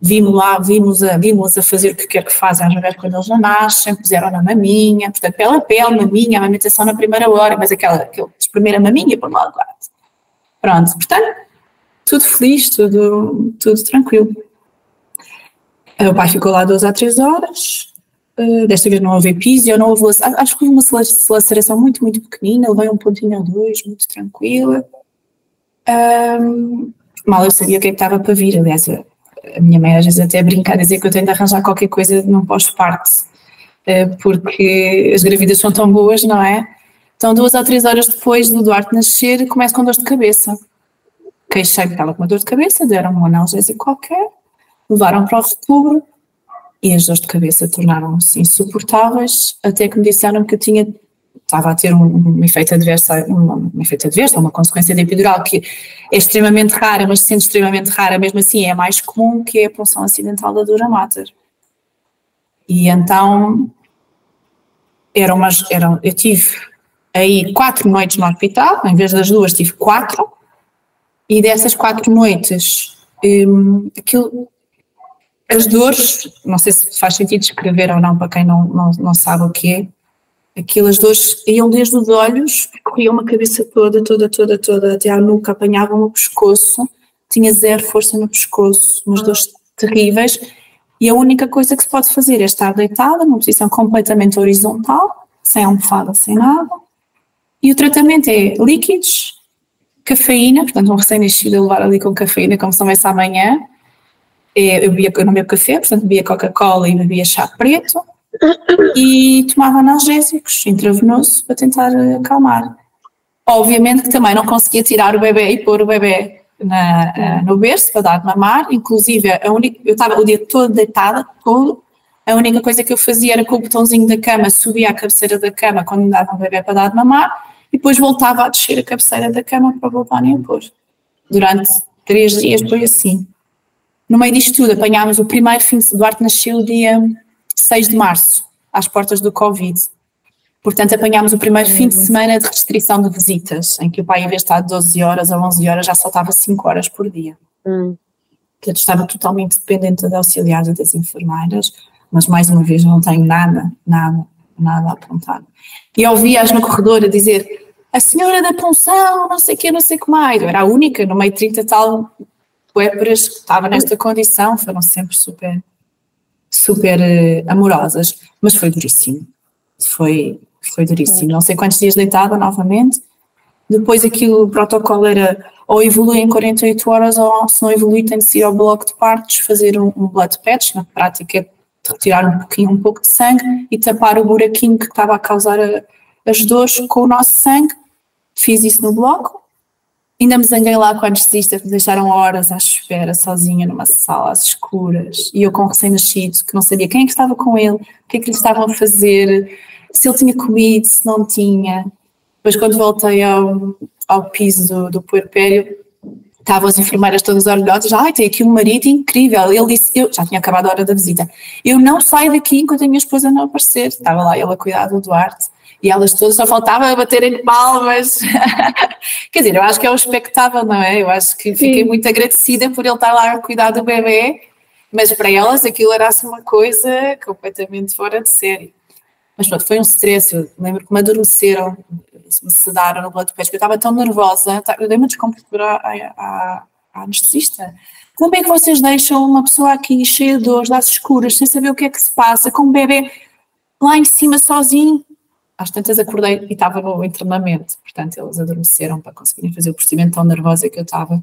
vimos lá, vimos a, vimos a fazer o que quer que fazem às mulheres quando eles já nascem, puseram na maminha, portanto, pela pele, maminha, a amamentação na primeira hora, mas aquela, aquela primeira maminha para lá lado. Pronto, portanto, tudo feliz, tudo, tudo tranquilo. O pai ficou lá duas a três horas, uh, desta vez não houve episódio, não houve, acho que houve uma laceração muito, muito pequenina, levei um pontinho ou dois, muito tranquila. Um, mal eu sabia o que é que estava para vir, aliás, a, minha mãe às vezes até brinca a dizer que eu tenho de arranjar qualquer coisa num pós-parte, uh, porque as gravidez são tão boas, não é? Então, duas ou três horas depois do Duarte nascer, começo com dor de cabeça. Queixei que com uma dor de cabeça, deram um analgésico qualquer, levaram para o retubro e as dores de cabeça tornaram-se insuportáveis, até que me disseram que eu tinha, estava a ter um, um efeito adverso, um, um efeito adverso, uma consequência da epidural que é extremamente rara, mas sendo extremamente rara, mesmo assim é mais comum, que é a punção acidental da dura mater. E então, era umas, eram, eu tive aí quatro noites no hospital, em vez das duas tive quatro, e dessas quatro noites, um, aquilo, as dores, não sei se faz sentido escrever ou não para quem não, não, não sabe o que é, aquelas dores iam desde os olhos, corriam uma cabeça toda, toda, toda, toda, até à nuca, apanhavam o pescoço, tinha zero força no pescoço, umas dores terríveis, e a única coisa que se pode fazer é estar deitada numa posição completamente horizontal, sem almofada, sem nada, e o tratamento é líquidos, cafeína, portanto um recém-nascido a levar ali com cafeína como se não amanhã, é, eu, bebia, eu não bebo café, portanto bebia Coca-Cola e bebia chá preto e tomava analgésicos intravenoso para tentar acalmar. Obviamente que também não conseguia tirar o bebê e pôr o bebê na, eh, no berço para dar de mamar, inclusive a única, eu estava o dia todo deitada, todo, a única coisa que eu fazia era com o botãozinho da cama, subia à cabeceira da cama quando me dava o bebê para dar de mamar e depois voltava a descer a cabeceira da cama para voltar a pôr. Durante três dias foi assim. No meio disto tudo, apanhámos o primeiro fim de Duarte nasceu dia 6 de março, às portas do Covid. Portanto, apanhámos o primeiro fim de semana de restrição de visitas, em que o pai, em vez de estar 12 horas ou 11 horas, já saltava 5 horas por dia. Hum. Eu estava totalmente dependente de auxiliares e das enfermeiras, mas mais uma vez não tenho nada, nada, nada a apontar. E ouvi-as no corredor a dizer: a senhora da punção, não sei o que, não sei o que mais. Eu era a única, no meio de 30 tal puérperas que estava nesta condição, foram sempre super, super uh, amorosas, mas foi duríssimo, foi, foi duríssimo, não sei quantos dias deitada novamente, depois aquilo, o protocolo era ou evolui em 48 horas ou se não evolui tem de ser ao bloco de partos, fazer um, um blood patch, na prática é retirar um pouquinho, um pouco de sangue e tapar o buraquinho que estava a causar a, as dores com o nosso sangue, fiz isso no bloco, Ainda me zanguei lá com a anestesista, que me deixaram horas à espera, sozinha numa sala às escuras, e eu com recém-nascido, que não sabia quem é que estava com ele, o que é que lhe estavam a fazer, se ele tinha comido, se não tinha. Depois, quando voltei ao, ao piso do, do puerpério, estavam as enfermeiras todas orgulhosas, ai, tem aqui um marido incrível. Ele disse, eu já tinha acabado a hora da visita, eu não saio daqui enquanto a minha esposa não aparecer. Estava lá ele a cuidar do Duarte e elas todas só faltava baterem palmas. *laughs* Quer dizer, eu acho que é um espectável, não é? Eu acho que fiquei Sim. muito agradecida por ele estar lá a cuidar do bebê, mas para elas aquilo era assim uma coisa completamente fora de série. Mas pronto, foi um stress. Eu lembro que me adormeceram, me sedaram no blood pressure, eu estava tão nervosa, eu dei uma descompostura à, à, à anestesista. Como é que vocês deixam uma pessoa aqui cheia de dores, às escuras, sem saber o que é que se passa, com um bebê lá em cima sozinho? Às tantas acordei e estava no internamento, portanto eles adormeceram para conseguirem fazer o procedimento tão nervosa que eu estava.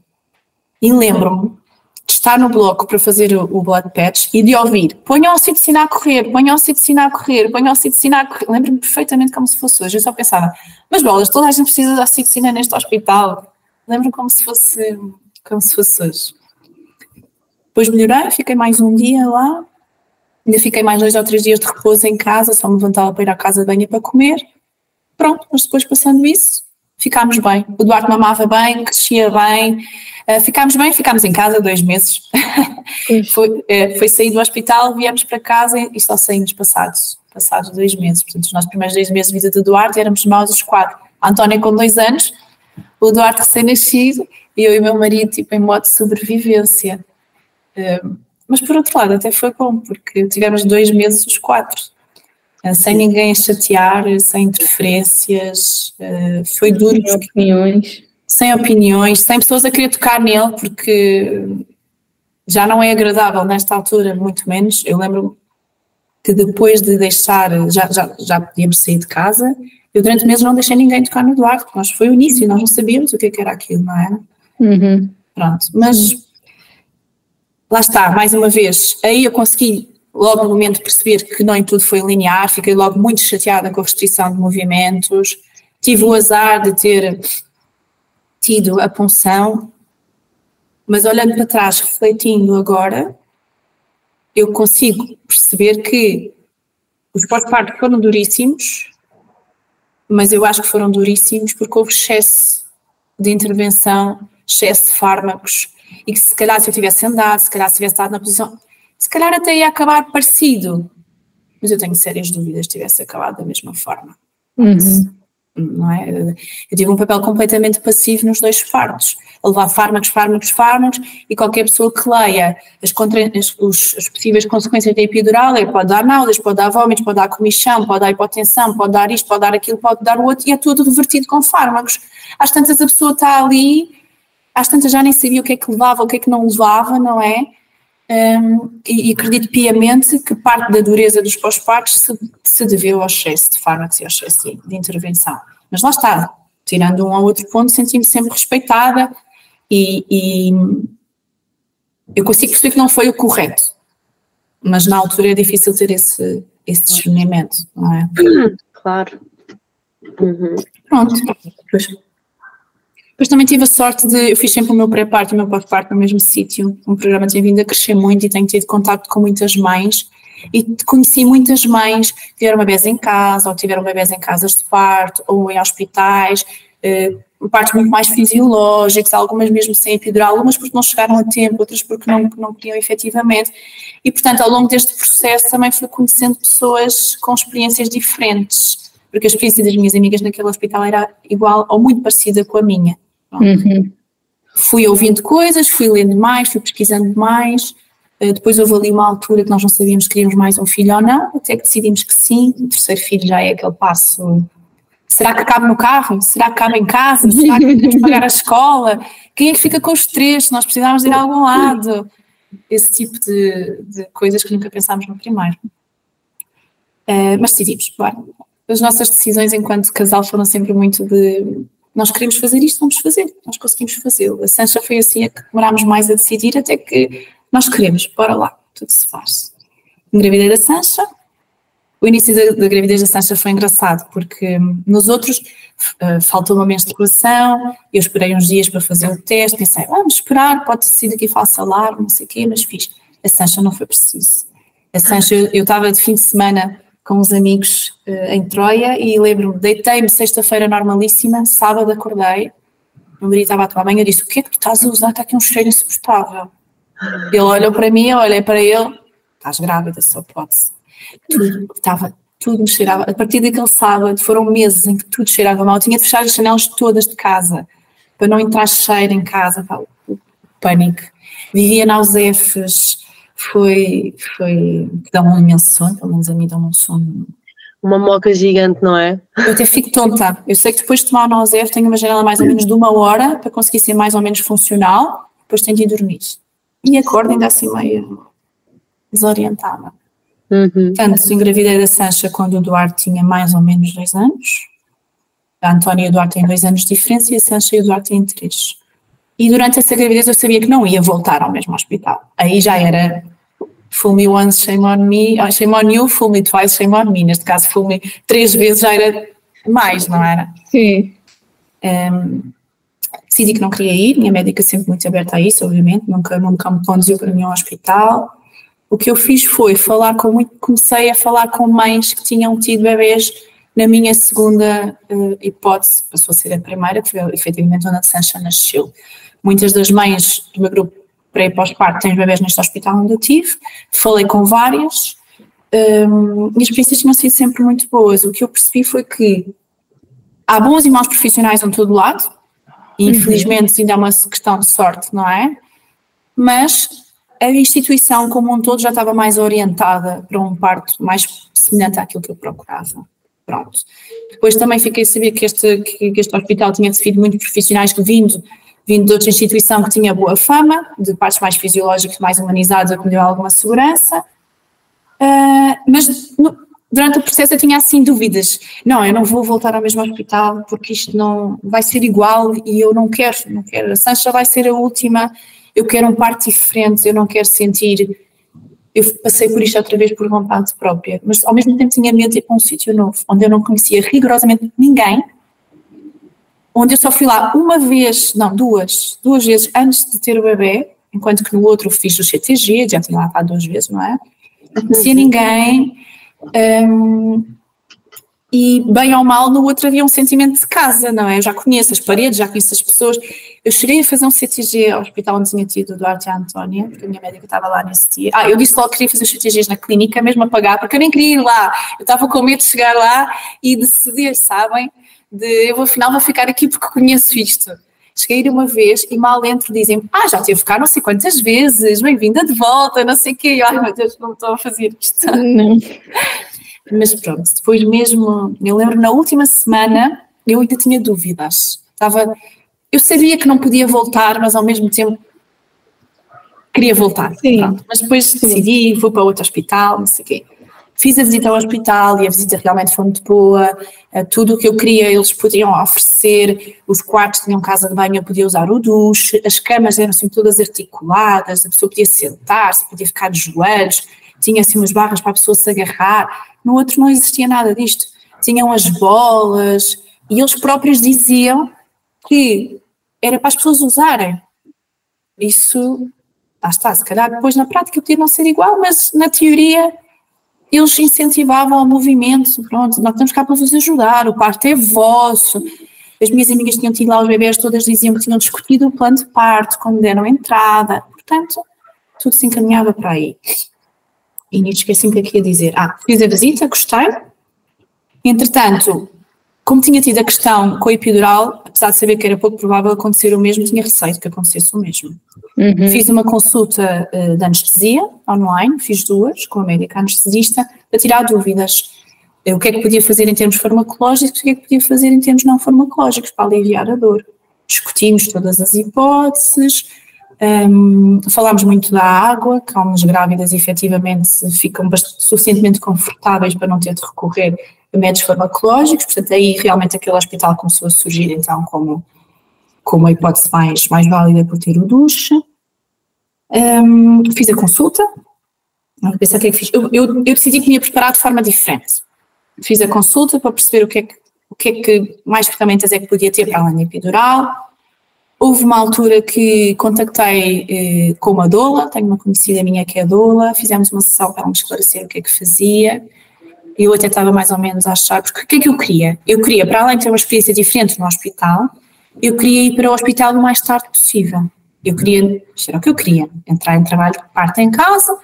E lembro-me de estar no bloco para fazer o, blood patch e de ouvir ponham a oxitocina a correr, ponham a oxitocina a correr, ponham a oxitocina a correr. Lembro-me perfeitamente como se fosse hoje. Eu só pensava, mas bolas, toda a gente precisa de oxitocina neste hospital. Lembro-me como se fosse, como se fosse hoje. Depois melhorei, fiquei mais um dia lá, Ainda fiquei mais dois ou três dias de repouso em casa, só me levantava para ir à casa de banho para comer. Pronto, mas depois passando isso, ficámos bem. O Duarte mamava bem, crescia bem, uh, ficámos bem, ficámos em casa dois meses. *laughs* foi, uh, foi sair do hospital, viemos para casa e só saímos passados, passados dois meses. Portanto, os nossos primeiros dois meses de vida do Duarte éramos nós os quatro. A Antónia com dois anos, o Duarte recém-nascido e eu e o meu marido tipo, em modo de sobrevivência. Uh, mas por outro lado, até foi bom, porque tivemos dois meses os quatro, eh, sem ninguém chatear, sem interferências. Eh, foi duro. Sem opiniões. sem opiniões, sem pessoas a querer tocar nele, porque já não é agradável nesta altura, muito menos. Eu lembro que depois de deixar, já, já, já podíamos sair de casa, eu durante meses não deixei ninguém tocar no Eduardo, porque nós foi o início, nós não sabíamos o que, é que era aquilo, não era? Uhum. Pronto, mas lá está, mais uma vez, aí eu consegui logo no momento perceber que nem tudo foi linear, fiquei logo muito chateada com a restrição de movimentos, tive o azar de ter tido a punção, mas olhando para trás, refletindo agora, eu consigo perceber que os pós-parto foram duríssimos, mas eu acho que foram duríssimos porque houve excesso de intervenção, excesso de fármacos, e que se calhar se eu tivesse andado, se calhar se tivesse estado na posição, se calhar até ia acabar parecido, mas eu tenho sérias dúvidas se tivesse acabado da mesma forma. Uhum. Não é? Eu tive um papel completamente passivo nos dois partos, a levar fármacos, fármacos, fármacos, e qualquer pessoa que leia as, contra, as, os, as possíveis consequências da epidural, ele pode dar náuseas, pode dar vômitos, pode dar comichão, pode dar hipotensão, pode dar isto, pode dar aquilo, pode dar o outro, e é tudo revertido com fármacos. Às tantas a pessoa está ali, às tantas já nem sabia o que é que levava, o que é que não levava, não é? Um, e, e, acredito piamente que parte da dureza dos pós-partos se, se deveu ao excesso de fármacos e ao excesso de, de, intervenção. Mas lá está, tirando um ou outro ponto, senti-me sempre respeitada e, e, eu consigo perceber que não foi o correto, mas na altura é difícil ter esse, esse discernimento, não é? Claro. Uhum. Pronto, depois depois também tive a sorte de, eu fiz sempre o meu pré-parto e o meu pós-parto no mesmo sítio. Um programa tem vindo a crescer muito e tenho tido contato com muitas mães e conheci muitas mães que tiveram bebês em casa ou tiveram bebês em casas de parto ou em hospitais, eh, partos muito mais fisiológicos, algumas mesmo sem epidural, algumas porque não chegaram a tempo, outras porque não, não queriam efetivamente. E, portanto, ao longo deste processo também fui conhecendo pessoas com experiências diferentes, porque a experiência das minhas amigas naquele hospital era igual ou muito parecida com a minha. Uhum. Fui ouvindo coisas, fui lendo mais, fui pesquisando mais. Uh, depois houve ali uma altura que nós não sabíamos se queríamos mais um filho ou não, até que decidimos que sim. O terceiro filho já é aquele passo. Será que cabe no carro? Será que cabe em casa? Será que podemos pagar a escola? Quem é que fica com os três? Nós precisávamos ir a algum lado. Esse tipo de, de coisas que nunca pensámos no primeiro. Uh, mas decidimos. As nossas decisões enquanto casal foram sempre muito de nós queremos fazer isto, vamos fazer, nós conseguimos fazê-lo. A Sancha foi assim a que demorámos mais a decidir, até que nós queremos, bora lá, tudo se faz. Engravidei da Sancha, o início da, da, gravidez da Sancha foi engraçado, porque hum, nos outros uh, faltou uma menstruação, eu esperei uns dias para fazer o teste, pensei, vamos esperar, pode ter sido aqui falso alarme, não sei o quê, mas fiz. A Sancha não foi preciso. A Sancha, eu estava de fim de semana com uns amigos uh, em Troia e lembro-me, deitei-me sexta-feira normalíssima, sábado acordei, o marido estava a tomar banho e disse, o que é que tu estás a usar? Está aqui um cheiro insuportável. Ele olhou para mim, eu olhei para ele, estás grávida, só pode-se. Tudo, estava, tudo me cheirava, a partir daquele sábado foram meses em que tudo cheirava mal, eu tinha de fechar as janelas todas de casa, para não entrar cheiro em casa, pá, pânico. Vivia náuseas, foi, foi dá um imenso sono, pelo menos a mim dá um sono. Uma moca gigante, não é? Eu até fico tonta. Eu sei que depois de tomar o Nozef tenho uma janela mais ou menos de uma hora para conseguir ser mais ou menos funcional, depois tenho de ir dormir. E acordo ainda assim meio desorientada. Uhum. Portanto, engravidei da Sancha quando o Duarte tinha mais ou menos dois anos. A Antónia e o Duarte têm dois anos de diferença e a Sancha e o Duarte têm três. E durante essa gravidez eu sabia que não ia voltar ao mesmo hospital. Aí já era fool me once, shame on me, oh, shame on you, fool me twice, shame on me. Neste caso, fool me três vezes já era mais, não era? Sim. Um, decidi que não queria ir, minha médica sempre muito aberta a isso, obviamente, nunca, nunca me conduziu para nenhum hospital. O que eu fiz foi falar com muito, comecei a falar com mães que tinham tido bebês na minha segunda uh, hipótese, passou a ser a primeira, que foi efetivamente onde a Sancha nasceu. Muitas das mães do meu grupo pré e pós-parto têm bebés neste hospital onde eu tive, falei com várias um, e as experiências tinham sido sempre muito boas. O que eu percebi foi que há bons e maus profissionais em todo lado, e uhum. infelizmente ainda é uma questão de sorte, não é? Mas a instituição como um todo já estava mais orientada para um parto mais semelhante àquilo que eu procurava. Pronto. Depois também fiquei a saber que este, que este hospital tinha recebido muitos profissionais que vindo, vindo de outra instituição que tinha boa fama, de partes mais fisiológicas, mais humanizadas, que me deu alguma segurança. Uh, mas no, durante o processo eu tinha assim dúvidas. Não, eu não vou voltar ao mesmo hospital porque isto não vai ser igual e eu não quero, não quero. A Sancha vai ser a última, eu quero um parto diferente, eu não quero sentir. Eu passei por isto outra vez por vontade própria, mas ao mesmo tempo tinha medo de ir para um sítio novo, onde eu não conhecia rigorosamente ninguém, onde eu só fui lá uma vez, não, duas, duas vezes antes de ter o bebê, enquanto que no outro fiz o CTG, já tinha lá duas vezes, não é? Não conhecia ninguém, um, e bem ou mal, no outro havia um sentimento de casa, não é? Eu já conheço as paredes, já conheço as pessoas. Eu cheguei a fazer um CTG ao hospital onde tinha tido o Duarte e a Antónia, porque a minha médica estava lá nesse dia. Ah, eu disse logo que queria fazer os CTGs na clínica, mesmo a pagar, porque eu nem queria ir lá. Eu estava com medo de chegar lá e decidir, sabem? De eu afinal vou ficar aqui porque conheço isto. Cheguei uma vez e mal entro dizem ah, já teve cá não sei quantas vezes, bem-vinda de volta, não sei o quê. Ai meu Deus, não estou a fazer isto. Não. Mas pronto, depois mesmo, eu lembro na última semana, eu ainda tinha dúvidas. Estava, eu sabia que não podia voltar, mas ao mesmo tempo queria voltar. Mas depois Sim. decidi, fui para outro hospital, não sei o quê. Fiz a visita ao hospital e a visita realmente foi muito boa. Eh, tudo o que eu queria eles podiam oferecer. Os quartos tinham casa de banho, eu podia usar o duche. As camas eram assim todas articuladas, a pessoa podia sentar-se, podia ficar de joelhos. Tinha assim umas barras para a pessoa se agarrar. No outro não existia nada disto. Tinham as bolas e eles próprios diziam que era para as pessoas usarem. Isso, lá está, se calhar depois na prática podia não ser igual, mas na teoria eles incentivavam o movimento, pronto, nós estamos cá para vos ajudar, o parto é vosso. As minhas amigas tinham tido lá os bebés, todas diziam que tinham discutido o plano de parto, quando deram entrada, portanto, tudo se encaminhava para aí. E nem esqueci-me que aqui ia dizer. Ah, fiz a visita, gostei. Entretanto, como tinha tido a questão com a epidural, apesar de saber que era pouco provável acontecer o mesmo, tinha receio que acontecesse o mesmo. Uhum. Fiz uma consulta uh, de anestesia online, fiz duas com a médica anestesista, para tirar dúvidas. Uh, o que é que podia fazer em termos farmacológicos, o que é que podia fazer em termos não farmacológicos, para aliviar a dor. Discutimos todas as hipóteses, um, falámos muito da água, que algumas grávidas efetivamente ficam bastante, suficientemente confortáveis para não ter de recorrer métodos farmacológicos, portanto aí realmente aquele hospital começou a surgir então como, como a hipótese mais, mais válida por ter o duche. Um, fiz a consulta, pensar o que é que fiz. Eu, eu, eu, decidi que me ia preparar de forma diferente. Fiz a consulta para perceber o que é que, o que, é que mais ferramentas é que podia ter para além da epidural, Houve uma altura que contactei eh, com uma doula, tenho uma conhecida minha que é doula, fizemos uma sessão para me esclarecer o que é que fazia. Eu até estava mais ou menos a achar, porque o que é que eu queria? Eu queria, para além de ter uma experiência diferente no hospital, eu queria ir para o hospital o mais tarde possível. Eu queria, era o que eu queria, entrar em trabalho de parte em casa,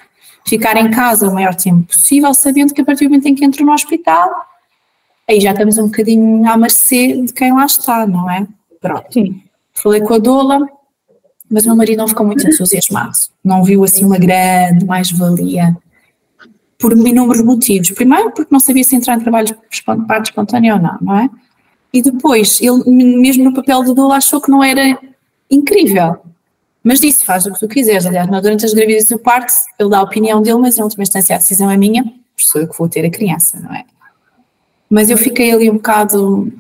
ficar em casa o maior tempo possível, sabendo que a partir do momento em que entro no hospital, aí já estamos um bocadinho à mercê de quem lá está, não é? Pronto. Sim. Falei com a doula, mas meu marido não ficou muito entusiasmado. Não viu assim uma grande mais-valia por inúmeros motivos. Primeiro, porque não sabia se entrar em trabalho de parte espontânea ou não, não é? E depois, ele mesmo no papel de doula achou que não era incrível. Mas disse, faz o que tu quiseres. Aliás, durante as gravidezes do parto, ele dá a opinião dele, mas em última instância a decisão é minha, sou eu que vou ter a criança, não é? Mas eu fiquei ali um bocado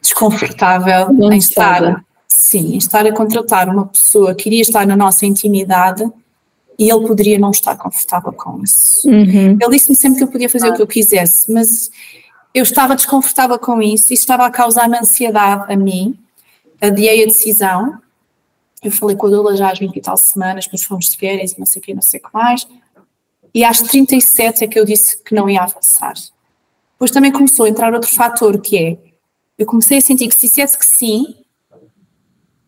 desconfortável em estar Sim, estar a contratar uma pessoa que iria estar na nossa intimidade e ele poderia não estar confortável com isso. Uhum. Ele disse-me sempre que eu podia fazer ah. o que eu quisesse, mas eu estava desconfortável com isso e estava a causar-me ansiedade a mim. Adiei a decisão. Eu falei com a Dula já às 20 e tal semanas, depois fomos de férias e não sei o que, não sei o que mais. E às 37 é que eu disse que não ia avançar. Depois também começou a entrar outro fator que é, eu comecei a sentir que se dissesse que sim,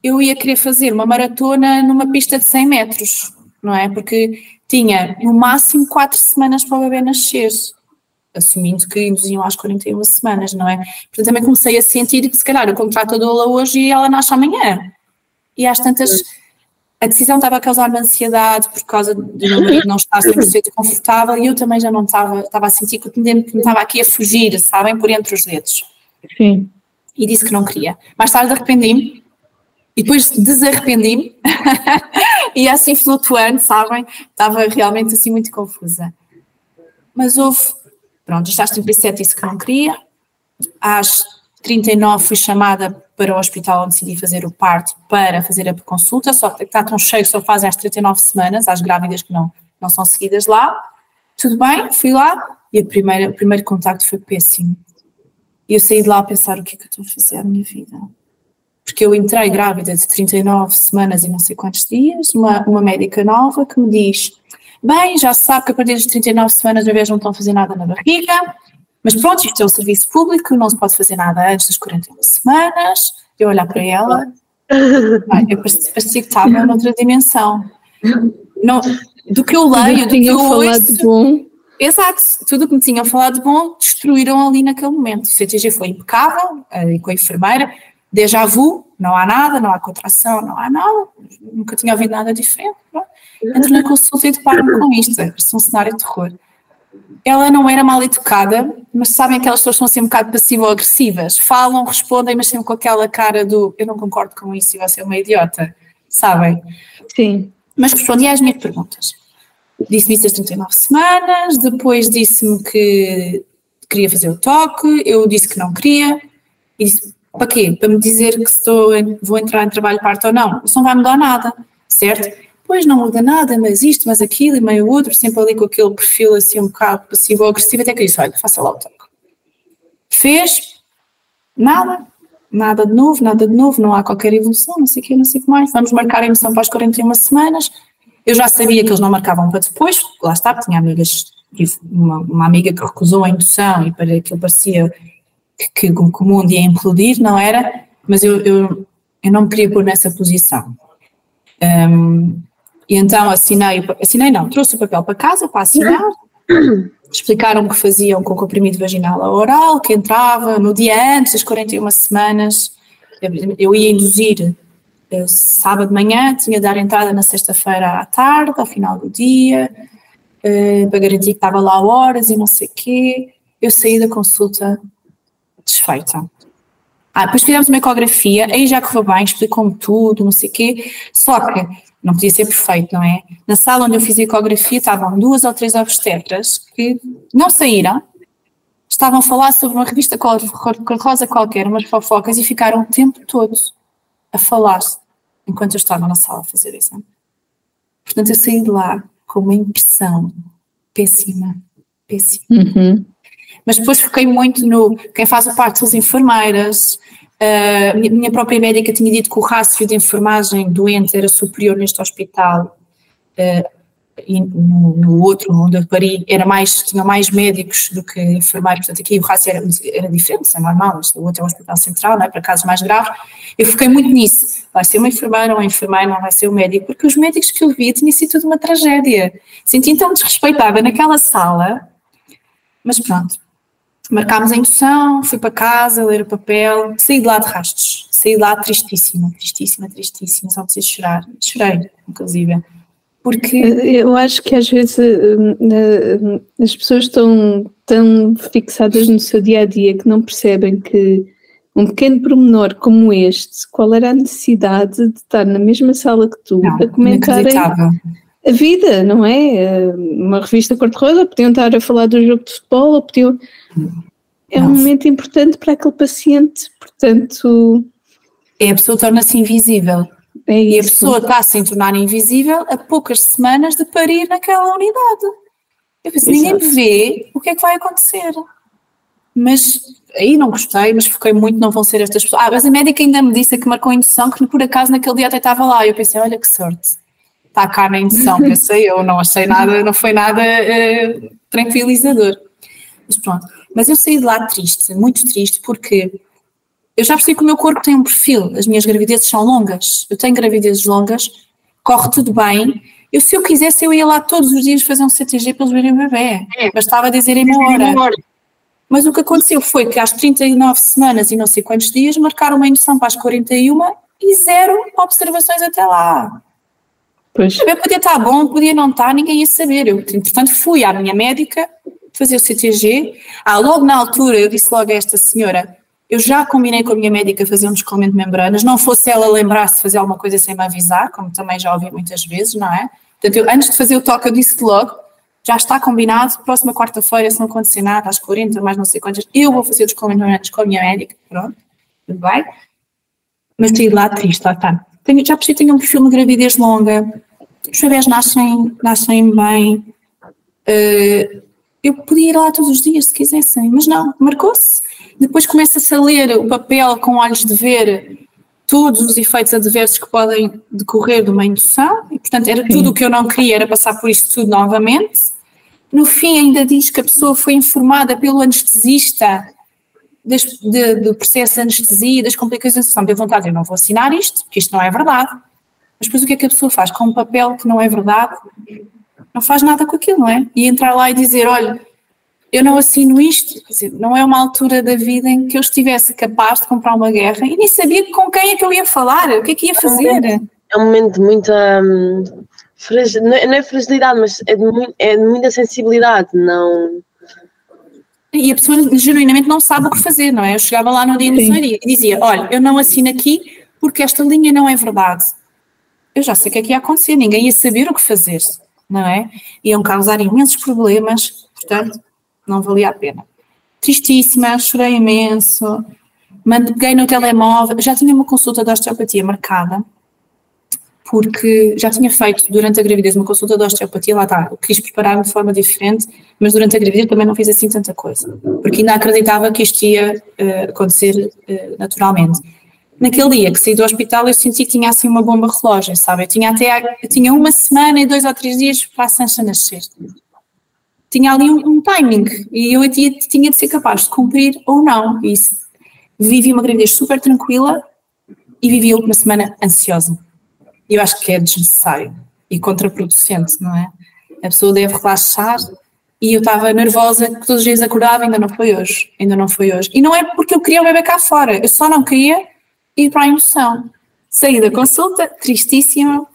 eu ia querer fazer uma maratona numa pista de 100 metros, não é? Porque tinha no máximo 4 semanas para o bebê nascer, assumindo que induziam às 41 semanas, não é? Portanto, também comecei a sentir que se calhar eu contrato a doula hoje e ela nasce amanhã. E às tantas, a decisão estava a causar-me ansiedade por causa de meu marido não estar 100% confortável e eu também já não estava, estava a sentir que, que me estava aqui a fugir, sabem, por entre os dedos. Sim. E disse que não queria. Mais tarde arrependi-me e depois desarrependi-me *laughs* e assim flutuando, sabem, estava realmente assim muito confusa. Mas houve, pronto, já às 37 disse que não queria, às 39 fui chamada para o hospital onde decidi fazer o parto para fazer a consulta, só que está tão cheio, só fazem às 39 semanas, às grávidas que não, não são seguidas lá. Tudo bem, fui lá e a primeira, o primeiro contacto foi péssimo. E eu saí de lá a pensar o que é que eu estou a fazer à minha vida. Porque eu entrei grávida de 39 semanas e não sei quantos dias, uma, uma médica nova que me diz: Bem, já se sabe que a partir das 39 semanas bebês não estão a fazer nada na barriga, mas pronto, isto é um serviço público, não se pode fazer nada antes das 41 semanas. Eu olhar para ela, eu parecia, parecia que estava noutra dimensão. Não, do que eu leio, do que eu ouço. Bom. Exato, tudo o que me tinham falado de bom destruíram ali naquele momento. O CTG foi impecável, e com a enfermeira, déjà vu, não há nada, não há contração, não há nada, nunca tinha ouvido nada diferente. Entro na consulta e deparo-me com isto, é um cenário de terror ela não era mal educada, mas sabem que aquelas pessoas são assim um bocado passivo-agressivas. Falam, respondem, mas sempre com aquela cara do eu não concordo com isso e você é uma idiota, sabem? Sim. Mas respondi às minhas perguntas. Disse-me isso às 39 semanas, depois disse-me que queria fazer o toque, eu disse que não queria, e disse, para quê? Para me dizer que estou, vou entrar em trabalho parto ou não? Isso não vai mudar nada, certo? pois não muda nada, mas isto, mas aquilo e meio outro, sempre ali com aquele perfil assim um bocado passivo agressivo, até que disse, olha, faça lá o toque. Fez, nada, nada de novo, nada de novo, não há qualquer evolução, não sei o que, não sei o que mais, vamos marcar a emissão para as 41 semanas, eu já sabia que eles não marcavam para depois, lá está, tinha amigas, uma, uma amiga que recusou a indução e para aquilo parecia que, que, o mundo ia implodir, não era, mas eu, eu, eu não me queria pôr nessa posição. Um, e então assinei, assinei não, trouxe o papel para casa para assinar, explicaram-me que faziam com comprimido vaginal oral, que entrava no dia antes das 41 semanas, eu ia induzir eh, sábado de manhã, tinha de dar entrada na sexta-feira à tarde, ao final do dia, eh, para garantir que estava lá horas e não sei o quê. Eu saí da consulta desfeita. Ah, depois fizemos uma ecografia, aí já correu bem, explicou-me tudo, não sei o quê, só que não podia ser perfeito, não é? Na sala onde eu fiz a ecografia estavam duas ou três obstetras que não saíram, estavam a falar sobre uma revista cor-de-rosa qualquer, umas fofocas, e ficaram o tempo todo a falar enquanto eu estava na sala a fazer o exame. Portanto, eu saí de lá com uma impressão péssima, péssima. Uhum. Mas depois fiquei muito no. Quem faz a parte das enfermeiras. Uh, minha própria médica tinha dito que o rácio de enfermagem doente era superior neste hospital. Uh, e no, no, outro, onde eu pari, era mais, tinha mais médicos do que enfermeiros, portanto aqui o rácio era, era diferente, isso é normal, o outro é um hospital central, não é, para casos mais graves, eu fiquei muito nisso, vai ser uma enfermeira ou um enfermeiro, não vai ser um médico, porque os médicos que eu via tinha sido tudo uma tragédia, senti tão desrespeitada naquela sala, mas pronto, Marcámos a indução, fui para casa, ler o papel, saí de lá de rastos, saí de lá tristíssima, tristíssima, tristíssima, só preciso chorar. Chorei, inclusive. Porque. Eu acho que às vezes hum, hum, as pessoas estão tão fixadas no seu dia a dia que não percebem que um pequeno pormenor como este, qual era a necessidade de estar na mesma sala que tu não, a comentarem a vida, não é? Uma revista cor-de-rosa, podiam estar a falar do jogo de futebol, ou podiam. É um momento importante para aquele paciente, portanto. É, a pessoa torna-se invisível. É e a pessoa está a se tornar invisível a poucas semanas de parir naquela unidade. Eu penso, ninguém me vê, o que é que vai acontecer? Mas aí não gostei, mas fiquei muito, não vão ser estas pessoas. Ah, mas a médica ainda me disse que marcou a indução, que por acaso naquele dia até estava lá. Eu pensei, olha que sorte está cá na indução, pensei eu, não achei nada, não foi nada uh, tranquilizador. Mas pronto, mas eu saí de lá triste, muito triste, porque eu já percebi que o meu corpo tem um perfil, as minhas gravidezes são longas, eu tenho gravidezes longas, corre tudo bem, eu se eu quisesse eu ia lá todos os dias fazer um CTG para eles verem o bebê, é. bastava dizerem uma hora. Mas o que aconteceu foi que às 39 semanas e não sei quantos dias marcaram uma indução para as 41 e zero observações até lá. Pois. Eu podia estar bom, podia não estar, ninguém ia saber. Eu, portanto, fui à minha médica fazer o CTG. Ah, logo na altura eu disse logo a esta senhora, eu já combinei com a minha médica fazer um descolamento de membranas, não fosse ela lembrar-se de fazer alguma coisa sem me avisar, como também já ouvi muitas vezes, não é? Portanto, eu, antes de fazer o toque, eu disse logo, já está combinado, próxima quarta-feira, se não acontecer nada, às 40, mais não sei quantas, eu vou fazer o descolamento de membranas com a minha médica, pronto, tudo bem? Mas saí lá triste, lá está. Tenho, já percebi que tenho um perfil de gravidez longa, os bebés nascem, nascem bem, uh, eu podia ir lá todos os dias se quisessem, mas não, marcou-se. Depois começa-se a ler o papel com olhos de ver todos os efeitos adversos que podem decorrer de uma indução, e portanto era tudo o que eu não queria, era passar por isto tudo novamente. No fim ainda diz que a pessoa foi informada pelo anestesista das, de, do processo de anestesia das complicações. Deu vontade, eu não vou assinar isto, porque isto não é verdade. Mas depois o que é que a pessoa faz? Com um papel que não é verdade, não faz nada com aquilo, não é? E entrar lá e dizer, olha, eu não assino isto, quer dizer, não é uma altura da vida em que eu estivesse capaz de comprar uma guerra e nem sabia com quem é que eu ia falar, o que é que ia fazer. É um momento de muita. Hum, não é fragilidade, mas é de, é de muita sensibilidade, não. E a pessoa genuinamente não sabe o que fazer, não é? Eu chegava lá no dia e dizia: Olha, eu não assino aqui porque esta linha não é verdade. Eu já sei o que é que ia acontecer, ninguém ia saber o que fazer não é? Iam causar imensos problemas, portanto, não valia a pena. Tristíssima, chorei imenso, peguei no telemóvel, já tinha uma consulta de osteopatia marcada, porque já tinha feito durante a gravidez uma consulta de osteopatia, lá está, quis preparar-me de forma diferente, mas durante a gravidez também não fiz assim tanta coisa, porque ainda acreditava que isto ia uh, acontecer uh, naturalmente naquele dia que saí do hospital eu senti que tinha assim uma bomba relógio, sabe? Eu tinha até eu tinha uma semana e dois ou três dias para a Sancha nascer. Tinha ali um, um timing e eu tinha, tinha de ser capaz de cumprir ou não. Isso, vivi uma gravidez super tranquila e vivi uma semana ansiosa. Eu acho que é desnecessário e contraproducente, não é? A pessoa deve relaxar e eu estava nervosa que todos os dias acordava, ainda não foi hoje, ainda não foi hoje. E não é porque eu queria o bebê cá fora, eu só não queria ir para a emoção. Saí da consulta, tristíssima,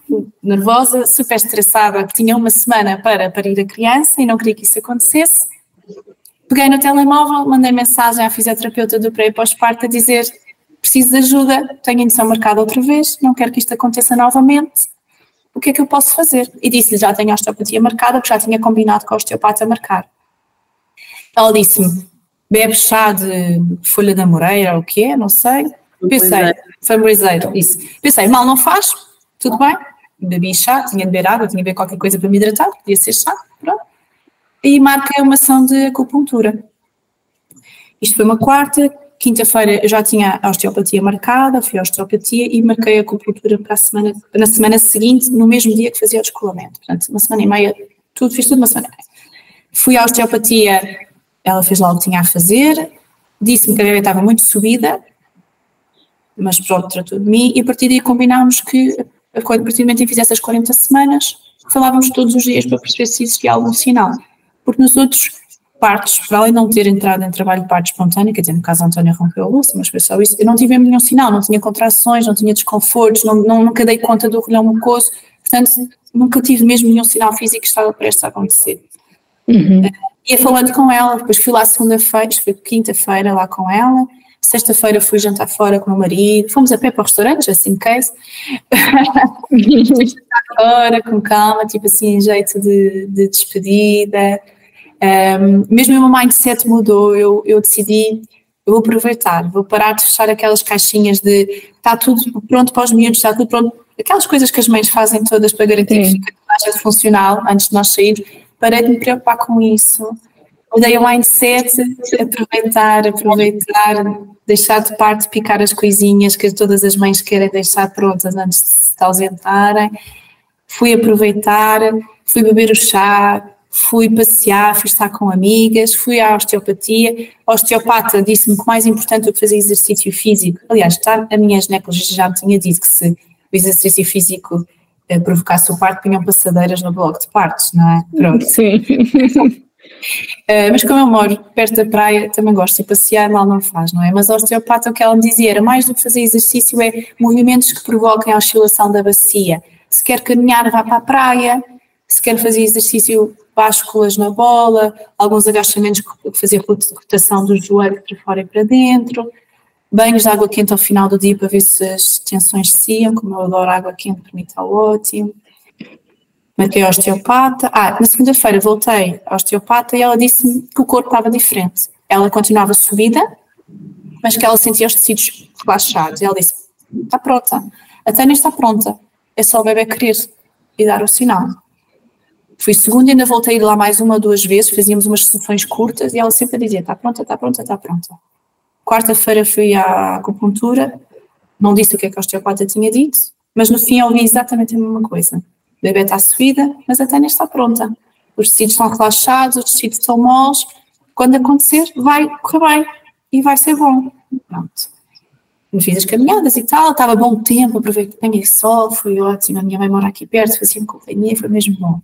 nervosa, super estressada, porque tinha uma semana para parir a criança e não queria que isso acontecesse. Peguei no telemóvel, mandei mensagem à fisioterapeuta do pré e pós-parto a dizer preciso de ajuda, tenho indução marcada outra vez, não quero que isto aconteça novamente, o que é que eu posso fazer? E disse-lhe, já tenho a osteopatia marcada, porque já tinha combinado com a osteopata marcar. Ela disse-me, bebe chá de folha da moreira, ou o que é, não sei, Pensei, fambrizeiro, isso. Pensei, mal não faz, tudo bem. Bebi chá, tinha de beber água, tinha de beber qualquer coisa para me hidratar, podia ser chá, pronto. E marquei uma ação de acupuntura. Isto foi uma quarta, quinta-feira já tinha a osteopatia marcada, fui à osteopatia e marquei a acupuntura para a semana, na semana seguinte, no mesmo dia que fazia o descolamento. Portanto, uma semana e meia, tudo, fiz tudo uma semana e meia. Fui à osteopatia, ela fez lá o que tinha a fazer, disse-me que a bebê estava muito subida, mas pronto, tratou de mim e a partir daí combinámos que a partir do momento em que fizesse as 40 semanas, falávamos todos os dias para perceber se existia algum sinal. Porque nos outros partos, para além de não ter entrado em trabalho de parto espontâneo, quer dizer, no caso a Antónia rompeu a luz, mas foi só isso, eu não tive nenhum sinal, não tinha contrações, não tinha desconfortos, não, não, nunca dei conta do rolhão mucoso, portanto, nunca tive mesmo nenhum sinal físico que estava prestes a acontecer. Uhum. Ia falando com ela, depois fui lá segunda-feira, foi quinta-feira lá com ela, Sexta-feira fui jantar fora com o meu marido, fomos a pé para o restaurante, assim case. *laughs* fui jantar fora, com calma, tipo assim, jeito de, de despedida. Um, mesmo o meu mindset mudou, eu, eu decidi, eu vou aproveitar, vou parar de fechar aquelas caixinhas de está tudo pronto para os miúdos, está tudo pronto. Aquelas coisas que as mães fazem todas para garantir Sim. que fica tudo funcional antes de nós sairmos. Parei de me preocupar com isso mudei o mindset, aproveitar, aproveitar, deixar de parte picar as coisinhas que todas as mães querem deixar prontas antes de se ausentarem. Fui aproveitar, fui beber o chá, fui passear, fui estar com amigas, fui à osteopatia. A osteopata disse-me que mais importante do que fazer exercício físico, aliás, a minha ginecologista já me tinha dito que se o exercício físico eh, provocasse o parto, punham passadeiras no bloco de partos, não é? Pronto. Sim. Uh, *laughs* mas como eu moro perto da praia, também gosto de passear, mal não faz, não é? Mas a osteopata o que ela me dizia era mais do que fazer exercício é movimentos que provoquem a oscilação da bacia, se quer caminhar, vá para a praia, se quer fazer exercício, básculas na bola, alguns agachamentos, fazer rotação do joelho para fora e para dentro, banhos de água quente ao final do dia para ver se as tensões se como eu adoro água quente, para mim está ótimo. Marquei a osteopata. Ah, na segunda-feira voltei à osteopata e ela disse-me que o corpo estava diferente. Ela continuava subida, mas que ela sentia os tecidos relaxados. E ela disse: está pronta, a Tânia está pronta, é só o bebê querer e dar o sinal. Fui segunda ainda voltei lá mais uma ou duas vezes, fazíamos umas sessões curtas e ela sempre dizia: está pronta, está pronta, está pronta. Quarta-feira fui à acupuntura, não disse o que é que a osteopata tinha dito, mas no fim ouvi exatamente a mesma coisa. O bebê está subida, mas a Tânia está pronta. Os tecidos estão relaxados, os tecidos estão moles. Quando acontecer, vai correr bem e vai ser bom. Pronto. Me fiz as caminhadas e tal, estava bom tempo, aproveitei o sol, foi ótimo. A minha mãe mora aqui perto, fazia-me companhia, foi mesmo bom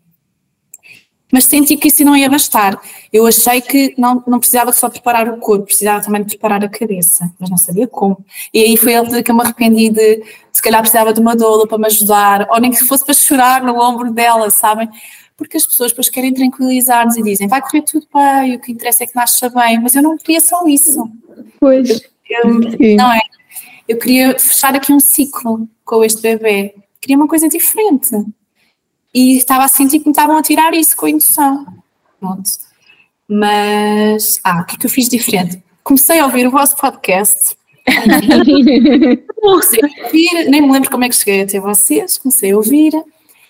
mas senti que isso não ia bastar. Eu achei que não, não precisava só preparar o corpo, precisava também de preparar a cabeça, mas não sabia como. E aí foi ele que eu me arrependi de, se calhar precisava de uma doula para me ajudar, ou nem que fosse para chorar no ombro dela, sabem? Porque as pessoas depois querem tranquilizar-nos e dizem, vai correr tudo bem, o que interessa é que nasça bem, mas eu não queria só isso. Pois. Eu, não é? Eu queria fechar aqui um ciclo com este bebê, queria uma coisa diferente e estava a sentir que me estavam a tirar isso com a indução. Pronto. Mas, ah, o que é que eu fiz diferente? Comecei a ouvir o vosso podcast. *laughs* comecei a ouvir, nem me lembro como é que cheguei até vocês, comecei a ouvir,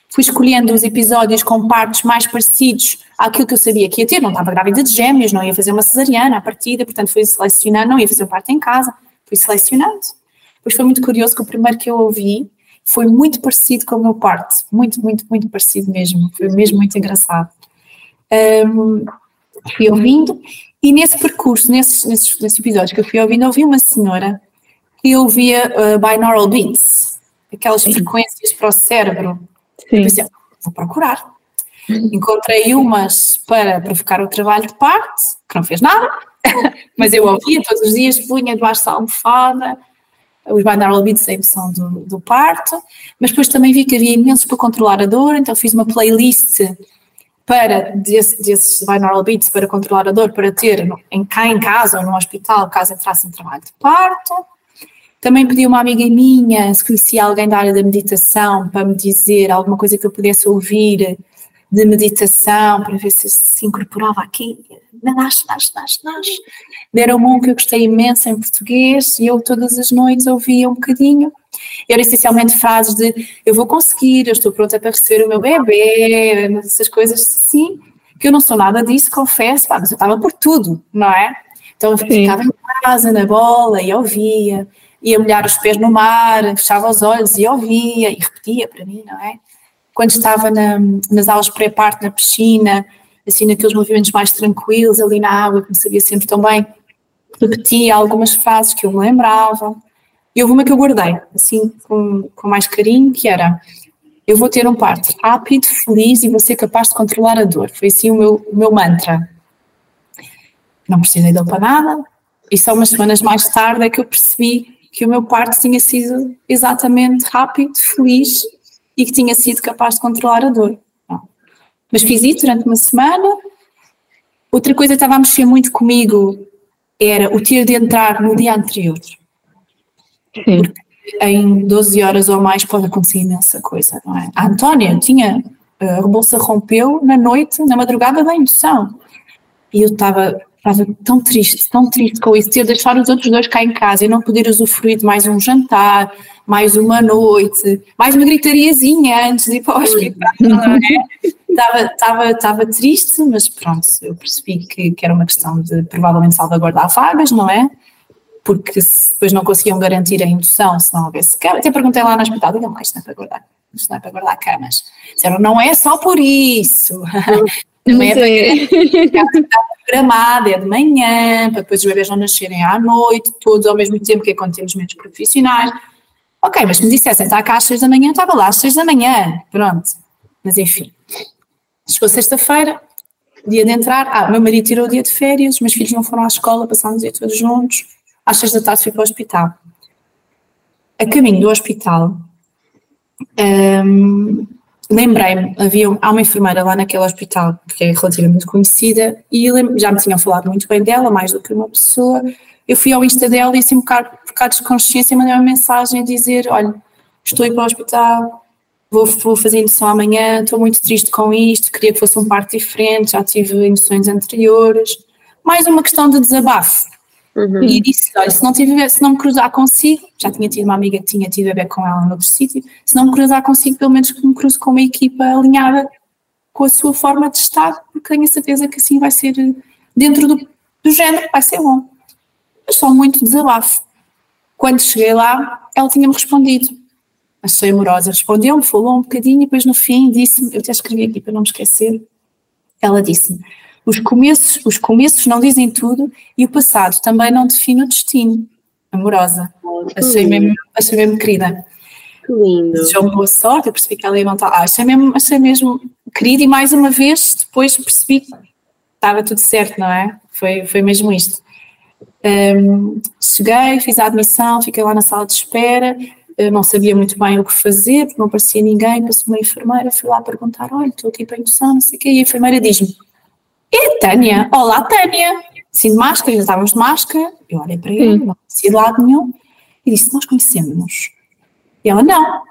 fui escolhendo os episódios com partes mais parecidos àquilo que eu sabia que ia ter, não estava grávida de gêmeos, não ia fazer uma cesariana à partida, portanto fui selecionando, não ia fazer um parto em casa, fui selecionando. Depois foi muito curioso que o primeiro que eu ouvi foi muito parecido com o meu parto, muito, muito, muito parecido mesmo, foi mesmo muito engraçado. Um, fui ouvindo, e nesse percurso, nesses, nesses, nesses episódios que eu fui ouvindo, ouvi uma senhora que ouvia uh, binaural beats, aquelas Sim. frequências para o cérebro. Sim. Eu pensei, ah, vou procurar. Encontrei umas para provocar o trabalho de parte, que não fez nada, *laughs* mas eu ouvia todos os dias, punha debaixo da almofada, os binaural beats, a emoção do, do parto, mas depois também vi que havia imensos para controlar a dor, então fiz uma playlist para desse, desses binaural beats para controlar a dor, para ter em, cá em casa ou no hospital, caso entrasse em trabalho de parto. Também pedi uma amiga minha, se conhecia alguém da área da meditação, para me dizer alguma coisa que eu pudesse ouvir de meditação, para ver se se incorporava aqui. Nasce, nasce, nasce, nasce. Deram um que eu gostei imenso em português e eu todas as noites ouvia um bocadinho. Era essencialmente frases de eu vou conseguir, eu estou pronta para receber o meu bebê, essas coisas sim, que eu não sou nada disso, confesso, mas eu estava por tudo, não é? Então eu ficava em casa, na bola, e ouvia, ia molhar os pés no mar, fechava os olhos e ouvia, e repetia para mim, não é? Quando estava na, nas aulas pré-parto na piscina, assim naqueles movimentos mais tranquilos ali na água, que me sabia sempre tão bem, repetia algumas frases que eu me lembrava. E houve uma que eu guardei, assim, com, com mais carinho, que era eu vou ter um parto rápido, feliz e vou ser capaz de controlar a dor. Foi assim o meu, o meu mantra. Não precisei de para nada, e só umas semanas mais tarde é que eu percebi que o meu parto tinha sido exatamente rápido, feliz e que tinha sido capaz de controlar a dor. Mas fiz isso durante uma semana. Outra coisa que estava a mexer muito comigo era o ter de entrar no dia anterior. Porque em 12 horas ou mais pode acontecer imensa coisa, não é? A Antónia tinha, a bolsa rompeu na noite, na madrugada da indução. E eu estava estava tão triste, tão triste com isso, ter deixado os outros dois cá em casa e não poder usufruir de mais um jantar, mais uma noite, mais uma gritariazinha antes de ir para o hospital, não é? Estava, estava, estava triste, mas pronto, eu percebi que, que era uma questão de provavelmente salvaguardar vagas, não é? Porque depois não conseguiam garantir a indução se não houvesse cama. Até perguntei lá no hospital, diga mais, não é para guardar, isto não é para guardar camas. Disseram, não é só por isso. Também *laughs* é programada, é de manhã, para depois os bebês não nascerem à noite, todos ao mesmo tempo, que é quando temos menos profissionais. Ok, mas se me dissessem, está cá às seis da manhã, estava lá às seis da manhã, pronto. Mas enfim, chegou sexta-feira, dia de entrar, ah, meu marido tirou o dia de férias, meus filhos não foram à escola, passámos o dia todos juntos, às seis da tarde fui para o hospital. A caminho do hospital, um, lembrei-me, havia há uma enfermeira lá naquele hospital que é relativamente conhecida e já me tinham falado muito bem dela, mais do que uma pessoa. Eu fui ao Insta dela e assim um bocado, por bocado de consciência mandei uma mensagem a dizer, olha, estou a para o hospital, vou, vou fazer indução amanhã, estou muito triste com isto, queria que fosse um parto diferente, já tive induções anteriores. Mais uma questão de desabafo. Uhum. E disse: olha, se não, tiver, se não me cruzar consigo, já tinha tido uma amiga que tinha tido bebê com ela noutro sítio, se não me cruzar consigo, pelo menos que me cruze com uma equipa alinhada com a sua forma de estar, porque tenho a certeza que assim vai ser, dentro do, do género, vai ser bom. Mas só muito desabafo. Quando cheguei lá, ela tinha-me respondido. Achei amorosa. Respondeu-me, falou um bocadinho e depois no fim disse-me, eu até escrevi aqui para não me esquecer, ela disse-me, os começos, os começos não dizem tudo e o passado também não define o destino. Amorosa. achei, mesmo, achei mesmo querida. Que lindo. Desejou-me boa sorte, eu percebi que ela ia montar. Ah, achei mesmo, achei mesmo querida e mais uma vez depois percebi que estava tudo certo, não é? Foi, foi mesmo isto. Um, cheguei, fiz a admissão, fiquei lá na sala de espera, eu não sabia muito bem o que fazer, não parecia ninguém, passou uma enfermeira, fui lá perguntar, olha, estou aqui para a indução, não sei o quê, e a enfermeira diz-me, é Tânia, olá Tânia, sim de máscara, já estávamos de máscara, eu olhei para ele, não conhecia de lado nenhum, e disse, nós conhecemos-nos. E ela, não,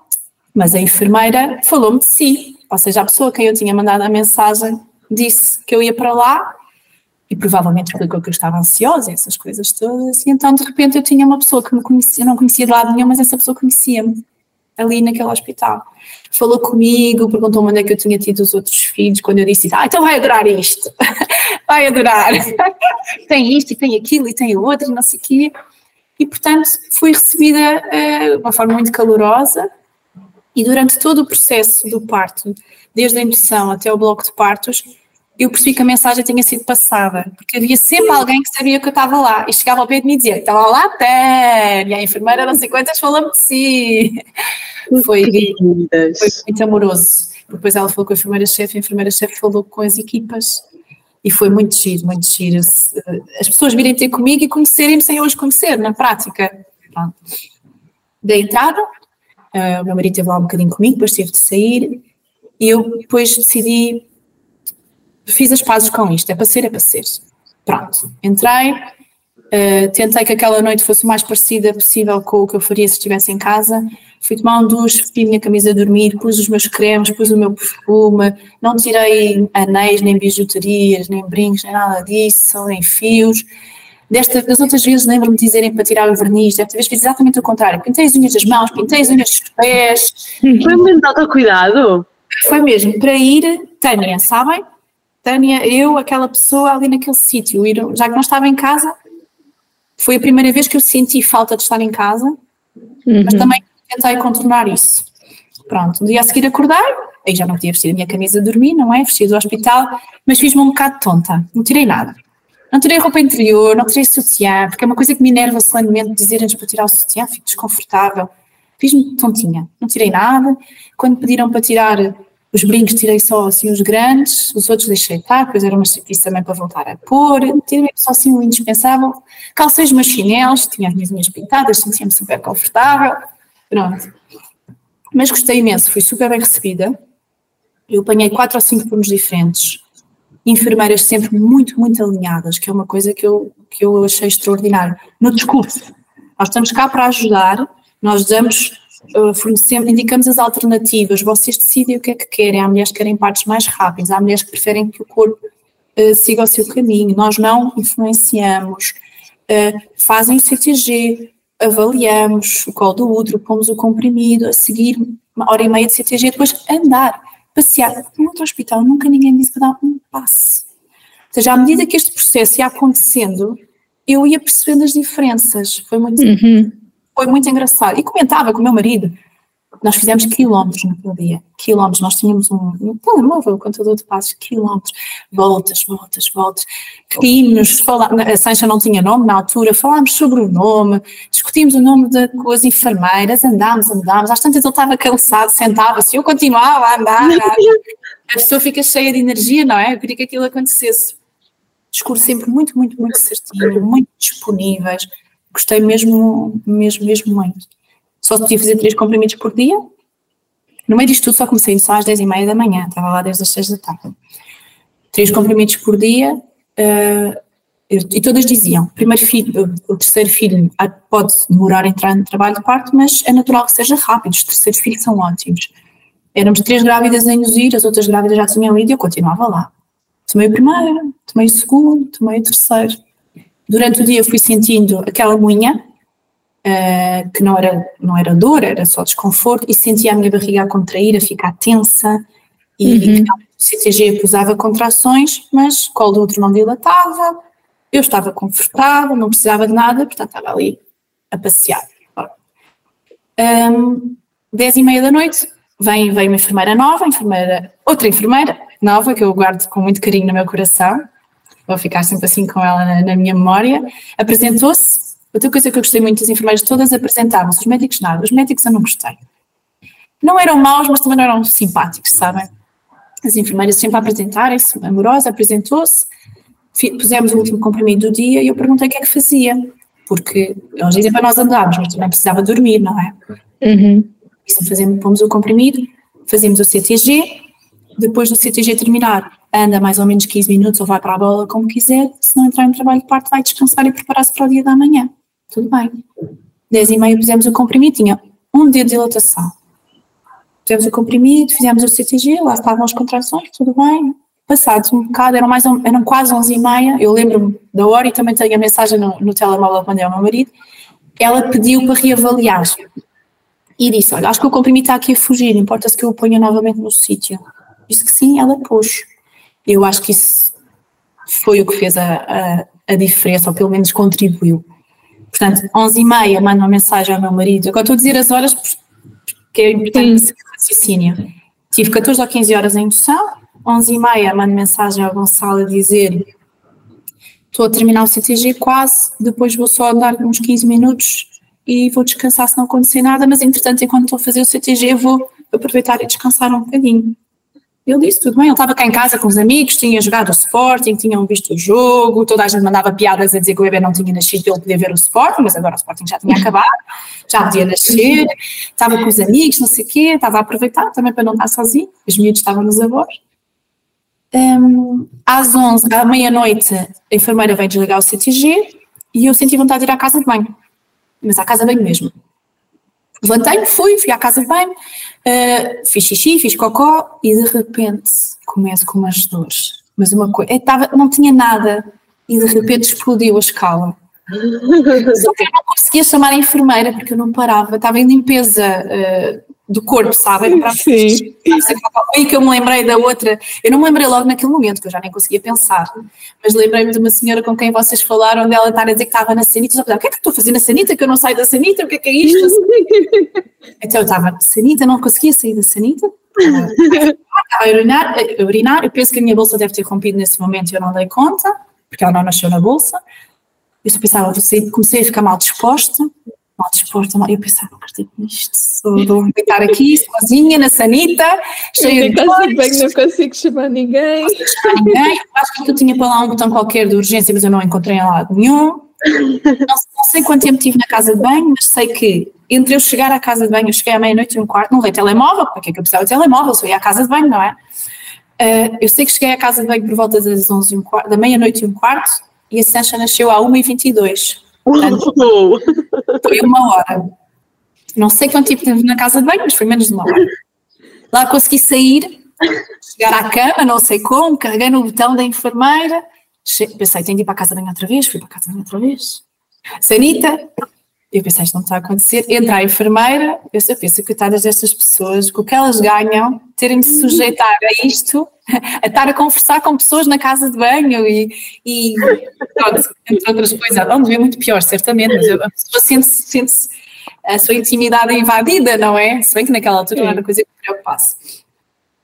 mas a enfermeira falou-me de si, ou seja, a pessoa a quem eu tinha mandado a mensagem disse que eu ia para lá e provavelmente explicou que eu estava ansiosa, essas coisas todas, e então de repente eu tinha uma pessoa que me conhecia, eu não conhecia de lado nenhum, mas essa pessoa conhecia-me ali naquele hospital. Falou comigo, perguntou-me onde é que eu tinha tido os outros filhos, quando eu disse, ah, então vai adorar isto, *laughs* vai adorar, *laughs* tem isto e tem aquilo e tem o outro e não sei o quê. E portanto fui recebida uh, de uma forma muito calorosa e durante todo o processo do parto, desde a indução até o bloco de partos, eu percebi que a mensagem tinha sido passada, porque havia sempre alguém que sabia que eu estava lá e chegava ao pé de mim e dizia: Estava lá, Tânia, a enfermeira não sei quantas falou-me de si. Foi, foi muito amoroso. Depois ela falou com a enfermeira-chefe, a enfermeira-chefe falou com as equipas e foi muito giro, muito giro. As pessoas virem ter comigo e conhecerem-me sem eu as conhecer, na prática. Pronto. Da entrada, uh, o meu marido esteve lá um bocadinho comigo, depois teve de sair e eu depois decidi fiz as pazes com isto, é para ser, é para ser. Pronto, entrei, uh, tentei que aquela noite fosse o mais parecida possível com o que eu faria se estivesse em casa. Fui tomar um duche, vesti a minha camisa a dormir, pus os meus cremes, pus o meu perfume, não tirei anéis, nem bijuterias, nem brincos, nem nada disso, nem fios. Desta, das outras vezes lembro-me de dizerem para tirar o verniz, desta vez fiz exatamente o contrário. Pintei as unhas das mãos, pintei as unhas dos pés. Foi muito autocuidado? Foi mesmo, para ir, Tânia, sabem? Tânia, eu, aquela pessoa ali naquele sítio, já que não estava em casa, foi a primeira vez que eu senti falta de estar em casa, uhum. mas também tentei contornar isso. Pronto, no dia a seguir acordar, aí já não podia vestir a minha camisa de dormir, não é? Vesti do hospital, mas fiz-me um bocado tonta, não tirei nada. Não tirei roupa interior, não tirei sutiã, porque é uma coisa que me enerva solenemente dizerem-nos para tirar o sutiã, fico desconfortável. Fiz-me tontinha, não tirei nada. Quando pediram para tirar os brincos tirei só assim os grandes, os outros deixei estar, depois era uma chatice também para voltar a pôr, tirei só assim o indispensável. Calcei os meus chinelos, tinha as minhas unhas pintadas, sentia-me super confortável, pronto. Mas gostei imenso, fui super bem recebida. Eu apanhei quatro ou cinco turnos diferentes, enfermeiras sempre muito, muito alinhadas, que é uma coisa que eu, que eu achei extraordinário. No discurso, nós estamos cá para ajudar, nós damos fornecemos, indicamos as alternativas, vocês decidem o que é que querem. Há mulheres que querem partes mais rápidas, há mulheres que preferem que o corpo uh, siga o seu caminho. Nós não influenciamos, uh, fazem CTG, avaliamos o colo do útero, pomos o comprimido, a seguir uma hora e meia de CTG, depois andar, passear. No outro hospital nunca ninguém disse para dar um passo. Ou seja, à medida que este processo ia acontecendo, eu ia percebendo as diferenças. Foi muito. Uhum foi muito engraçado. E comentava com o meu marido. Nós fizemos quilómetros naquele dia. Quilómetros. Nós tínhamos um, um telemóvel, um contador de passos, quilómetros. Voltas, voltas, voltas. Rimos, a Sancha não tinha nome na altura, falámos sobre o nome, discutimos o nome de, com as enfermeiras, andámos, andámos. Às tantas ele estava cansado, sentava-se, eu continuava a andar. *laughs* A pessoa fica cheia de energia, não é? Eu queria que aquilo acontecesse. Discurso sempre muito, muito, muito certinho, muito disponíveis Gostei mesmo, mesmo, mesmo muito. Só podia fazer três comprimidos por dia, No meio disto tudo só comecei só às 10 e meia da manhã, estava lá desde as 6 da tarde. Três comprimidos por dia, uh, e todas diziam, primeiro filho, o terceiro filho pode demorar a entrar no trabalho de parto, mas é natural que seja rápido, os terceiros filhos são ótimos. Éramos três grávidas em nos ir, as outras grávidas já tinham ido e eu continuava lá. Tomei o primeiro, tomei o segundo, tomei o terceiro. Durante o dia eu fui sentindo aquela munha, uh, que não era, não era dor, era só desconforto, e sentia a minha barriga a contrair, a ficar tensa, e, uhum. e o CTG acusava contrações, mas o colo do outro não dilatava, eu estava confortável, não precisava de nada, portanto estava ali a passear. Um, dez e meia da noite, vem, vem uma enfermeira nova, enfermeira, outra enfermeira nova, que eu guardo com muito carinho no meu coração, vou ficar sempre assim com ela na, na minha memória, apresentou-se, outra coisa que eu gostei muito, as enfermeiras todas apresentavam-se, os médicos nada, os médicos eu não gostei. Não eram maus, mas também não eram simpáticos, sabem? As enfermeiras sempre a apresentarem-se, amorosa, apresentou-se, pusemos o último comprimido do dia e eu perguntei o que é que fazia, porque eles dizem para nós andarmos, mas também precisava dormir, não é? Uhum. Isso fazemos, pomos o comprimido, fazemos o CTG, depois do CTG terminar, anda mais ou menos 15 minutos ou vai para a bola como quiser, se não entrar em trabalho de parte vai descansar e preparar-se para o dia da manhã. Tudo bem. 10 e meia pusemos o comprimido, tinha um dia de dilatação. Fizemos o comprimido, fizemos o CTG, lá estavam as contrações, tudo bem passados um bocado, eram, mais, eram quase 11 e meia, eu lembro-me da hora e também tenho a mensagem no, no telemóvel quando é o meu marido, ela pediu para reavaliar e disse, olha, acho que o comprimido está aqui a fugir, importa-se que eu o ponha novamente no sítio. Disse que sim, ela pôs. Eu acho que isso foi o que fez a, a, a diferença, ou pelo menos contribuiu. Portanto, 11 e meia mando uma mensagem ao meu marido, agora estou a dizer as horas porque é importante esse raciocínio. Tive 14 ou 15 horas em indução, 11 e meia mando mensagem ao Gonçalo a dizer estou a terminar o CTG quase, depois vou só andar uns 15 minutos e vou descansar se não acontecer nada, mas entretanto enquanto estou a fazer o CTG vou aproveitar e descansar um bocadinho. Ele disse tudo bem, ele estava cá em casa com os amigos, tinha jogado o Sporting, tinham visto o jogo, toda a gente mandava piadas a dizer que o bebê não tinha nascido para ele poder ver o Sporting, mas agora o Sporting já tinha acabado, já podia nascer, estava com os amigos, não sei o quê, estava a aproveitar também para não estar sozinho, os miúdos estavam nos avós. Um, às 11, à meia-noite, a enfermeira vem desligar o CTG e eu senti vontade de ir à casa de banho, mas à casa de banho mesmo. Levantei-me, fui, fui à casa de banho, uh, fiz xixi, fiz cocó e de repente começo com umas dores. Mas uma coisa, não tinha nada e de repente explodiu a escala. *laughs* Só que eu não conseguia chamar a enfermeira porque eu não parava, estava em limpeza uh, do corpo, sabem? Para Sim. Foi que eu me lembrei da outra. Eu não me lembrei logo naquele momento, que eu já nem conseguia pensar. Mas lembrei-me de uma senhora com quem vocês falaram, dela estar a dizer que estava na sanita. Eu o que é que estou a fazer na sanita? Que eu não saio da sanita? O que é que é isto? *laughs* então eu estava na sanita, não conseguia sair da sanita. Estava a urinar, a urinar. Eu penso que a minha bolsa deve ter rompido nesse momento e eu não dei conta, porque ela não nasceu na bolsa. Eu só pensava, comecei a ficar mal disposta mal disposta, mal. eu pensava, não acredito nisto, vou estar aqui sozinha na sanita, cheia de dores. Não consigo chamar ninguém. Não consigo chamar ninguém. Acho que eu tinha para lá um botão qualquer de urgência, mas eu não encontrei em lado nenhum. Não, não, sei quanto tempo tive na casa de banho, mas sei que entre eu chegar à casa de banho, eu cheguei à meia-noite e um quarto, não veio telemóvel, para que é que eu precisava de telemóvel? Só ia à casa de banho, não é? Uh, eu sei que cheguei à casa de banho por volta das 11 e um quarto, da meia-noite e um quarto, e a Sancha nasceu à 1h22. Foi uma hora. Não sei quanto tempo tive na casa de banho, mas foi menos de uma hora. Lá consegui sair, chegar à cama, não sei como, carreguei no botão da enfermeira. Pensei, tenho de ir para a casa de banho outra vez, fui para a casa de banho outra vez. Sanita, eu pensei, isto não está a acontecer. Entra a enfermeira, eu só penso, coitadas destas pessoas, com o que elas ganham, terem de se sujeitar a isto, *laughs* a estar a conversar com pessoas na casa de banho e, e pronto, entre outras coisas. Não, devia muito pior, certamente, mas a pessoa sente-se sente a sua intimidade invadida, não é? Se bem que naquela altura não era coisa que me preocupasse.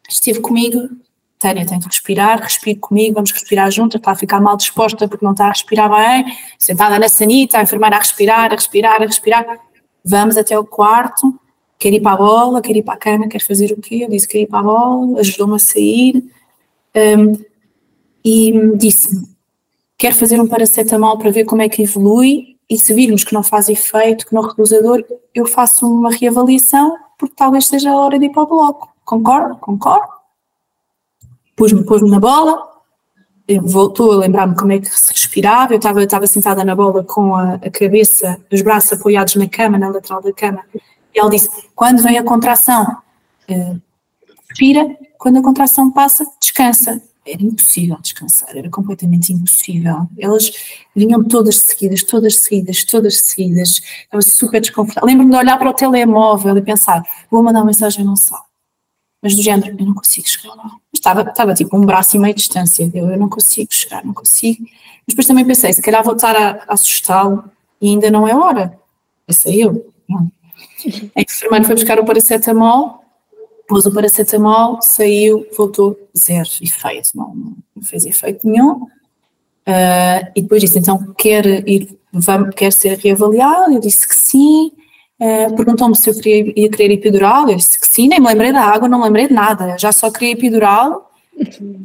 Esteve comigo, Tânia, tem que respirar, respire comigo, vamos respirar juntas, está a ficar mal disposta porque não está a respirar bem, sentada na sanita, a enfermeira a respirar, a respirar, a respirar. Vamos até o quarto, quer ir para a bola, quer ir para a cama, quer fazer o quê? Eu disse que quer ir para a bola, ajudou-me a sair um, e disse-me, quer fazer um paracetamol para ver como é que evolui e se virmos que não faz efeito, que não reduz a dor, eu faço uma reavaliação porque talvez seja a hora de ir para o bloco. Concordo? Concordo. Pus-me pus na bola, voltou a lembrar-me como é que se respirava. Eu estava, sentada na bola com a, a, cabeça, os braços apoiados na cama, na lateral da cama. E ela disse: quando vem a contração, uh, respira, quando a contração passa, descansa. Era impossível descansar, era completamente impossível. Elas vinham todas seguidas, todas seguidas, todas seguidas. Estava super desconfortável. Lembro-me de olhar para o telemóvel e pensar: vou mandar uma mensagem, não sal mas do género, eu não consigo chegar lá. Estava, estava tipo um braço e meio de distância, eu, eu não consigo chegar, não consigo. Mas depois também pensei, se calhar vou estar a, assustá-lo e ainda não é hora. Pensei eu. Não. A enfermeira foi buscar o paracetamol, pôs o paracetamol, saiu, voltou, zero efeito, não, não fez efeito nenhum. Uh, e depois disse, então quer ir, vamos, quer ser reavaliado? Eu disse que sim. Uh, Perguntou-me se eu queria, ia querer epidural, eu disse que sim, nem me lembrei da água, não me lembrei de nada, já só queria epidural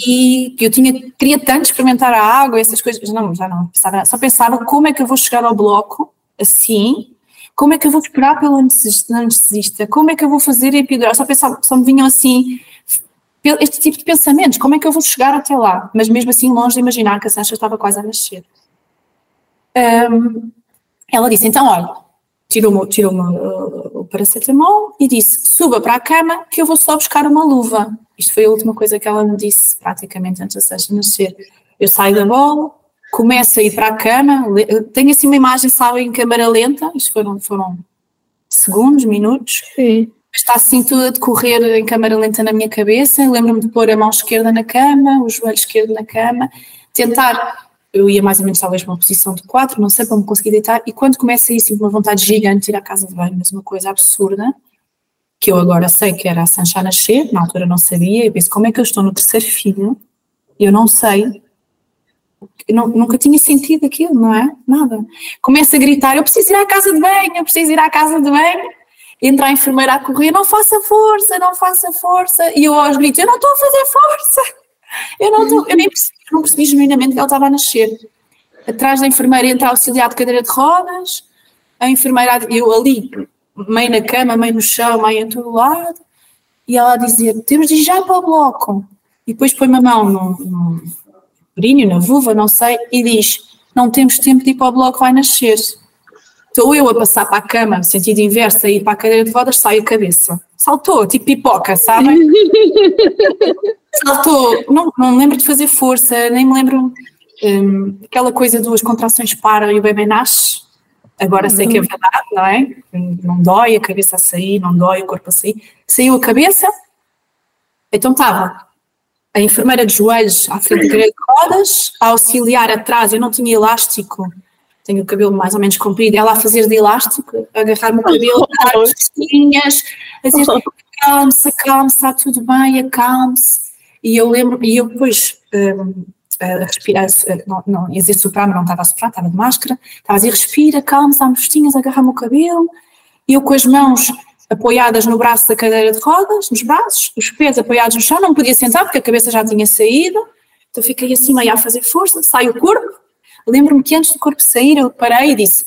e eu tinha, queria tanto experimentar a água, essas coisas, não, já não pensava, só pensava como é que eu vou chegar ao bloco assim, como é que eu vou esperar pelo anestesista, como é que eu vou fazer a epidural, só pensava, só me vinham assim este tipo de pensamentos, como é que eu vou chegar até lá, mas mesmo assim longe de imaginar que a Sancha estava quase a nascer. Um, ela disse, então olha, tirou-me tirou uh, o paracetamol e disse: suba para a cama que eu vou só buscar uma luva. Isto foi a última coisa que ela me disse, praticamente antes da Sasha nascer. Eu saio da bola, começo a ir para a cama, tenho assim uma imagem, sabe, em câmara lenta, isto foram, foram segundos, minutos. Sim. Está assim tudo a decorrer em câmara lenta na minha cabeça. Lembro-me de pôr a mão esquerda na cama, o joelho esquerdo na cama, tentar eu ia mais ou menos talvez para uma posição de quatro, não sei, para me conseguir deitar, e quando começa ir assim, uma vontade gigante de ir à casa de banho, mas uma coisa absurda, que eu agora sei que era a Sancha nascer, na altura não sabia, e penso, como é que eu estou no terceiro filho, eu não sei, eu não, nunca tinha sentido aquilo, não é? Nada. Começa a gritar, eu preciso ir à casa de banho, eu preciso ir à casa de banho, entra a enfermeira a correr, não faça força, não faça força, e eu aos gritos, eu não estou a fazer força, eu não estou, eu nem percebi não percebi genuinamente que ela estava a nascer. Atrás da enfermeira entra auxiliar de cadeira de rodas, a enfermeira, eu ali, meio na cama, meio no chão, meio em todo lado, e ela a dizer: temos de ir já para o bloco. E depois põe uma mão no, no brinho, na vulva, não sei, e diz: não temos tempo de ir para o bloco, vai nascer. Estou eu a passar para a cama, no sentido inverso, a ir para a cadeira de rodas, sai a cabeça. Saltou, tipo pipoca, sabem? *laughs* saltou, não, não me lembro de fazer força, nem me lembro um, aquela coisa das contrações param e o bebê nasce. Agora sei que é verdade, não é? Não dói a cabeça a sair, não dói o corpo a sair. Saiu a cabeça, então estava a enfermeira de joelhos à frente de rodas, a auxiliar atrás, eu não tinha elástico, tenho o cabelo mais ou menos comprido, ela a fazer de elástico, a agarrar-me o cabelo, a *laughs* dar festinhas, a dizer acalme-se, acalme-se, está tudo bem, acalme-se. E eu lembro, e eu depois um, a respirar, não, não ia dizer soprar, mas não estava a soprar, estava de máscara, estava a dizer respira, calma, dá-me festinhas, agarra-me o cabelo, e eu com as mãos apoiadas no braço da cadeira de rodas, nos braços, os pés apoiados no chão, não podia sentar porque a cabeça já tinha saído, então fiquei assim meio a fazer força, sai o corpo, lembro-me que antes do corpo sair eu parei e disse,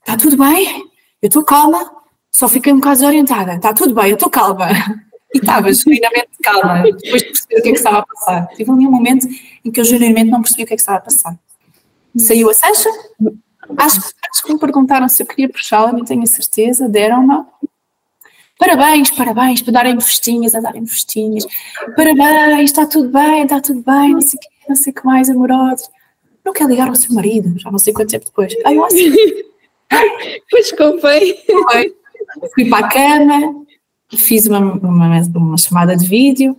está tudo bem, eu estou calma, só fiquei um bocado desorientada, está tudo bem, eu estou calma. *laughs* E estava genuinamente calma, depois de perceber o que é que estava a passar. Tive ali um momento em que eu genuinamente não percebi o que é que estava a passar. Saiu a Sancha, acho, acho que me perguntaram se eu queria puxá-la, não tenho a certeza, deram-me. Parabéns, parabéns, para darem-me festinhas, a darem-me festinhas. Parabéns, está tudo bem, está tudo bem, não sei o que, não sei o que mais, amorosos. Não quer ligar ao seu marido, já não sei quanto tempo depois. Ai, eu assim. Pois convém. Fui para a cama, fiz uma, uma, uma, chamada de vídeo,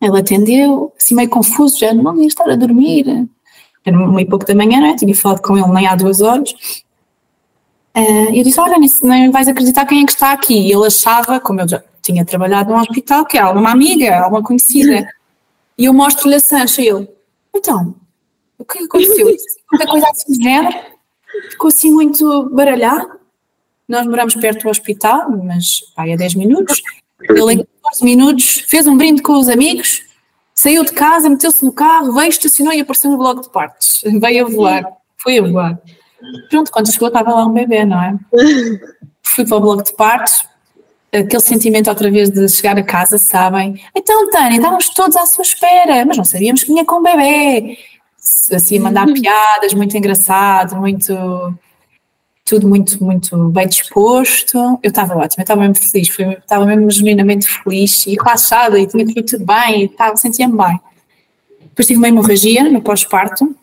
ela atendeu, assim meio confuso, já não ia estar a dormir, era uma e pouco da manhã, não é? tinha falado com ele nem há duas horas, uh, eu disse, olha, nem vais acreditar quem é que está aqui, e ele achava, como eu já tinha trabalhado num hospital, que era uma amiga, uma conhecida, e eu mostro-lhe a Sancha, e ele, então, o que aconteceu? Qualquer coisa assim de género, ficou assim muito baralhado, nós moramos perto do hospital, mas vai a 10 minutos. Ele em 14 minutos fez um brinde com os amigos, saiu de casa, meteu-se no carro, veio, estacionou e apareceu no bloco de partes. *laughs* Veio a voar, foi a voar. Pronto, quando chegou estava lá um bebê, não é? Fui para o bloco de partes, aquele sentimento outra vez de chegar a casa, sabem? Então, Tânia, estávamos todos à sua espera, mas não sabíamos que vinha com um bebê. Assim, mandar uhum. piadas, muito engraçado, muito. Tudo muito, muito bem disposto. Eu estava ótima, eu estava mesmo feliz, fui, estava mesmo genuinamente feliz e relaxada e tinha tudo bem, e sentia-me bem. Depois tive uma hemorragia no pós-parto,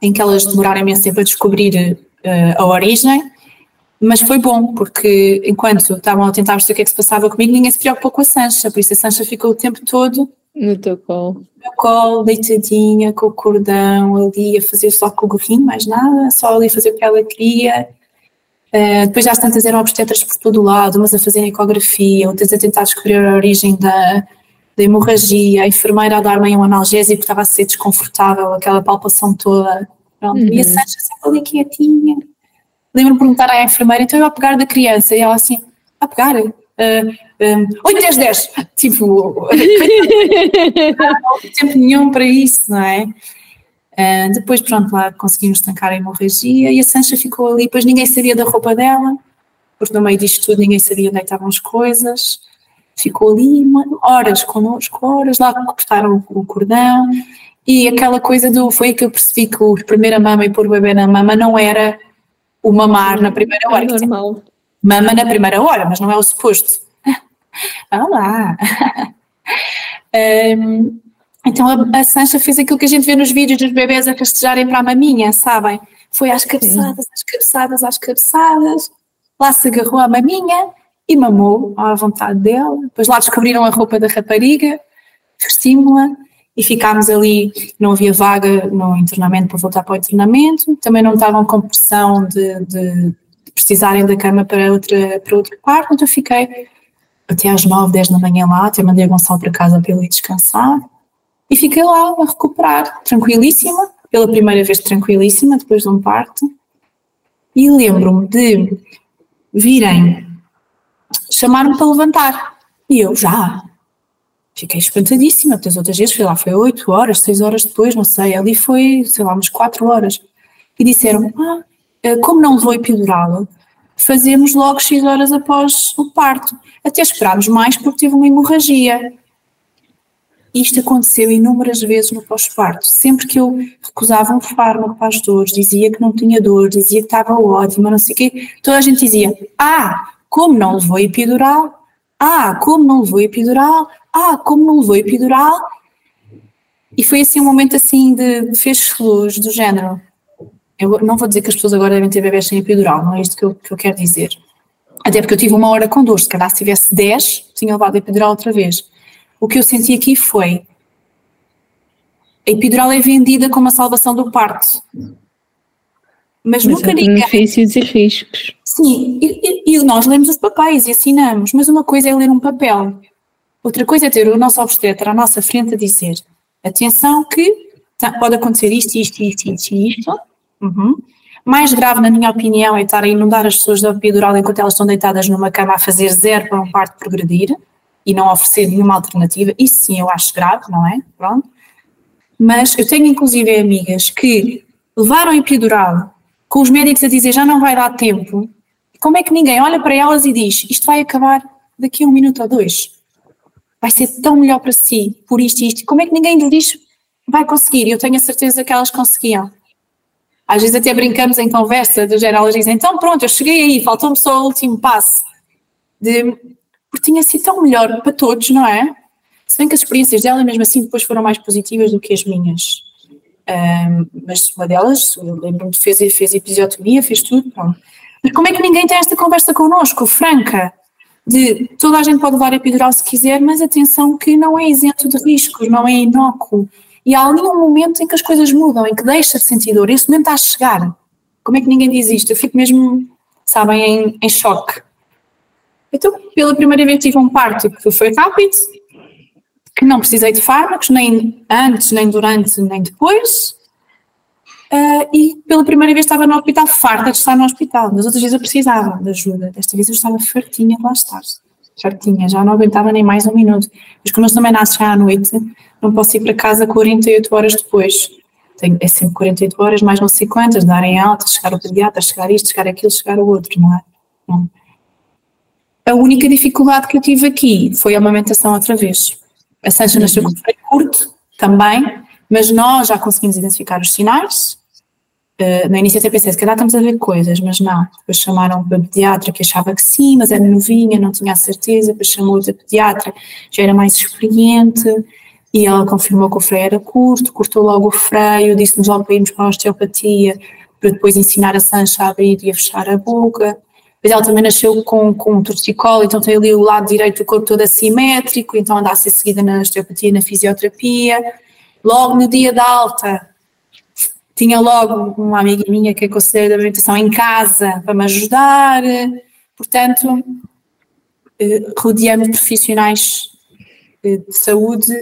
em que elas demoraram imenso tempo a descobrir uh, a origem mas foi bom, porque enquanto estavam a tentar perceber o que é que se passava comigo, ninguém se preocupou com a Sancha, por isso a Sancha ficou o tempo todo no teu colo. No meu colo, deitadinha, com o cordão ali, a fazer só com o gorrinho, mais nada, só ali a fazer o que ela queria. Uh, depois já as tantas eram obstetras por todo o lado, umas a fazer ecografia, outras a tentar descobrir a origem da, da hemorragia, a enfermeira a dar-me um analgésico, estava a ser desconfortável, aquela palpação toda. Pronto. Uhum. E a uhum. Sancha sempre ali quietinha lembro-me de perguntar à enfermeira, então eu a pegar da criança, e ela assim, a pegar? Uh, um, 8, 10, 10. Tipo, não tempo nenhum para isso, não é? Uh, depois, pronto, lá conseguimos estancar a hemorragia e a Sancha ficou ali, depois ninguém sabia da roupa dela, porque no meio disto tudo ninguém sabia onde é estavam as coisas. Ficou ali, mano, horas connosco, horas lá cortaram o, o cordão e aquela coisa do. Foi aí que eu percebi que o primeira mama e pôr o bebê na mama não era o mamar na primeira hora. É normal. Mama na primeira hora, mas não é o suposto. Olá! um, então a, a Sancha fez aquilo que a gente vê nos vídeos dos bebés a rastejarem para a maminha, sabem? Foi às cabeçadas, às cabeçadas, às cabeçadas. Lá se agarrou a maminha e mamou à vontade dela. Depois lá descobriram a roupa da rapariga, vestimos-la e ficámos ali, não havia vaga no internamento para voltar para o internamento, também não estavam com pressão de, de precisarem da cama para, outra, para outro quarto, então fiquei até às 9, 10 da manhã lá, até mandei a Gonçalo para casa para ele descansar, e fiquei lá a recuperar, tranquilíssima, pela primeira vez tranquilíssima, depois de um parto, e lembro-me de virem chamar-me para levantar, e eu já, Fiquei espantadíssima, porque as outras vezes fui lá, foi 8 horas, 6 horas depois, não sei, ali foi, sei lá, umas 4 horas. E disseram ah, eh, como não levou epidural, fazemos logo X horas após o parto. Até esperámos mais porque teve uma hemorragia. Isto aconteceu inúmeras vezes no pós-parto. Sempre que eu recusava um fármaco para as dores, dizia que não tinha dor, dizia que estava ótima, não sei o quê, toda a gente dizia: Ah, como não levou epidural? Ah, como não levou epidural? ah, como não levou epidural? E foi assim um momento assim de, de luz do género. Eu não vou dizer que as pessoas agora devem ter bebés sem epidural, não é isto que eu, que eu quero dizer. Até porque eu tive uma hora com dor, se calhar se tivesse 10, tinha levado a epidural outra vez. O que eu senti aqui foi, a epidural é vendida como a salvação do parto. Mas, mas nunca ninguém... benefícios e riscos. Sim, e, e, e nós lemos os papéis e assinamos, mas uma coisa é ler um papel Outra coisa é ter o nosso obstetra à nossa frente a dizer: atenção, que pode acontecer isto, isto, isto, isto, isto. Uhum. Mais grave, na minha opinião, é estar a inundar as pessoas da epidural enquanto elas estão deitadas numa cama a fazer zero para um parto progredir e não oferecer nenhuma alternativa. Isso sim eu acho grave, não é? Pronto. Mas eu tenho inclusive amigas que levaram a epidural com os médicos a dizer já não vai dar tempo. Como é que ninguém olha para elas e diz isto vai acabar daqui a um minuto ou dois? vai ser tão melhor para si, por isto e isto. Como é que ninguém lhe diz vai conseguir? Eu tenho a certeza que elas conseguiam. Às vezes até brincamos em conversa, do geral, elas dizem, então pronto, eu cheguei aí, faltou-me só o último passo. De, porque tinha sido tão melhor para todos, não é? Se bem que as experiências dela, mesmo assim, depois foram mais positivas do que as minhas. Um, mas uma delas, lembro-me fez, fez episiotomia, fez tudo. Pronto. Mas como é que ninguém tem esta conversa connosco, franca? de toda a gente pode levar epidural se quiser, mas atenção que não é isento de riscos, não é inócuo. E há ali um momento em que as coisas mudam, em que deixa de sentir dor. Esse momento está a chegar. Como é que ninguém diz isto? Eu fico mesmo, sabem, em, em choque. Então, pela primeira vez tive um parto que foi rápido, que não precisei de fármacos, nem antes, nem durante, nem depois. Uh, e pela primeira vez estava no hospital farta de estar no hospital. Nas outras vezes eu precisava de ajuda. Desta vez eu estava fartinha de lá estar. Fartinha, já não aguentava nem mais um minuto. Mas eu também nasce já à noite, não posso ir para casa 48 horas depois. Tenho, é sempre 48 horas, mais não sei quantas, darem alta, chegar ao pediatra, chegar isto, chegar aquilo, chegar o outro, não é? Não. a única dificuldade que eu tive aqui foi a amamentação outra vez. A Sancha nasceu com freio curto também, mas nós já conseguimos identificar os sinais. Uh, no início até pensei, se calhar estamos a ver coisas, mas não. Depois chamaram para a pediatra que achava que sim, mas era novinha, não tinha a certeza. Depois chamou outra pediatra, já era mais experiente, e ela confirmou que o freio era curto, cortou logo o freio, disse-nos logo para irmos para a osteopatia, para depois ensinar a Sancha a abrir e a fechar a boca. Depois ela também nasceu com, com um torcicolo, então tem ali o lado direito do corpo todo assimétrico, então anda a ser seguida na osteopatia na fisioterapia. Logo no dia da alta, tinha logo uma amiga minha que é conselheira de alimentação em casa para me ajudar, portanto, eh, rodeamos profissionais eh, de saúde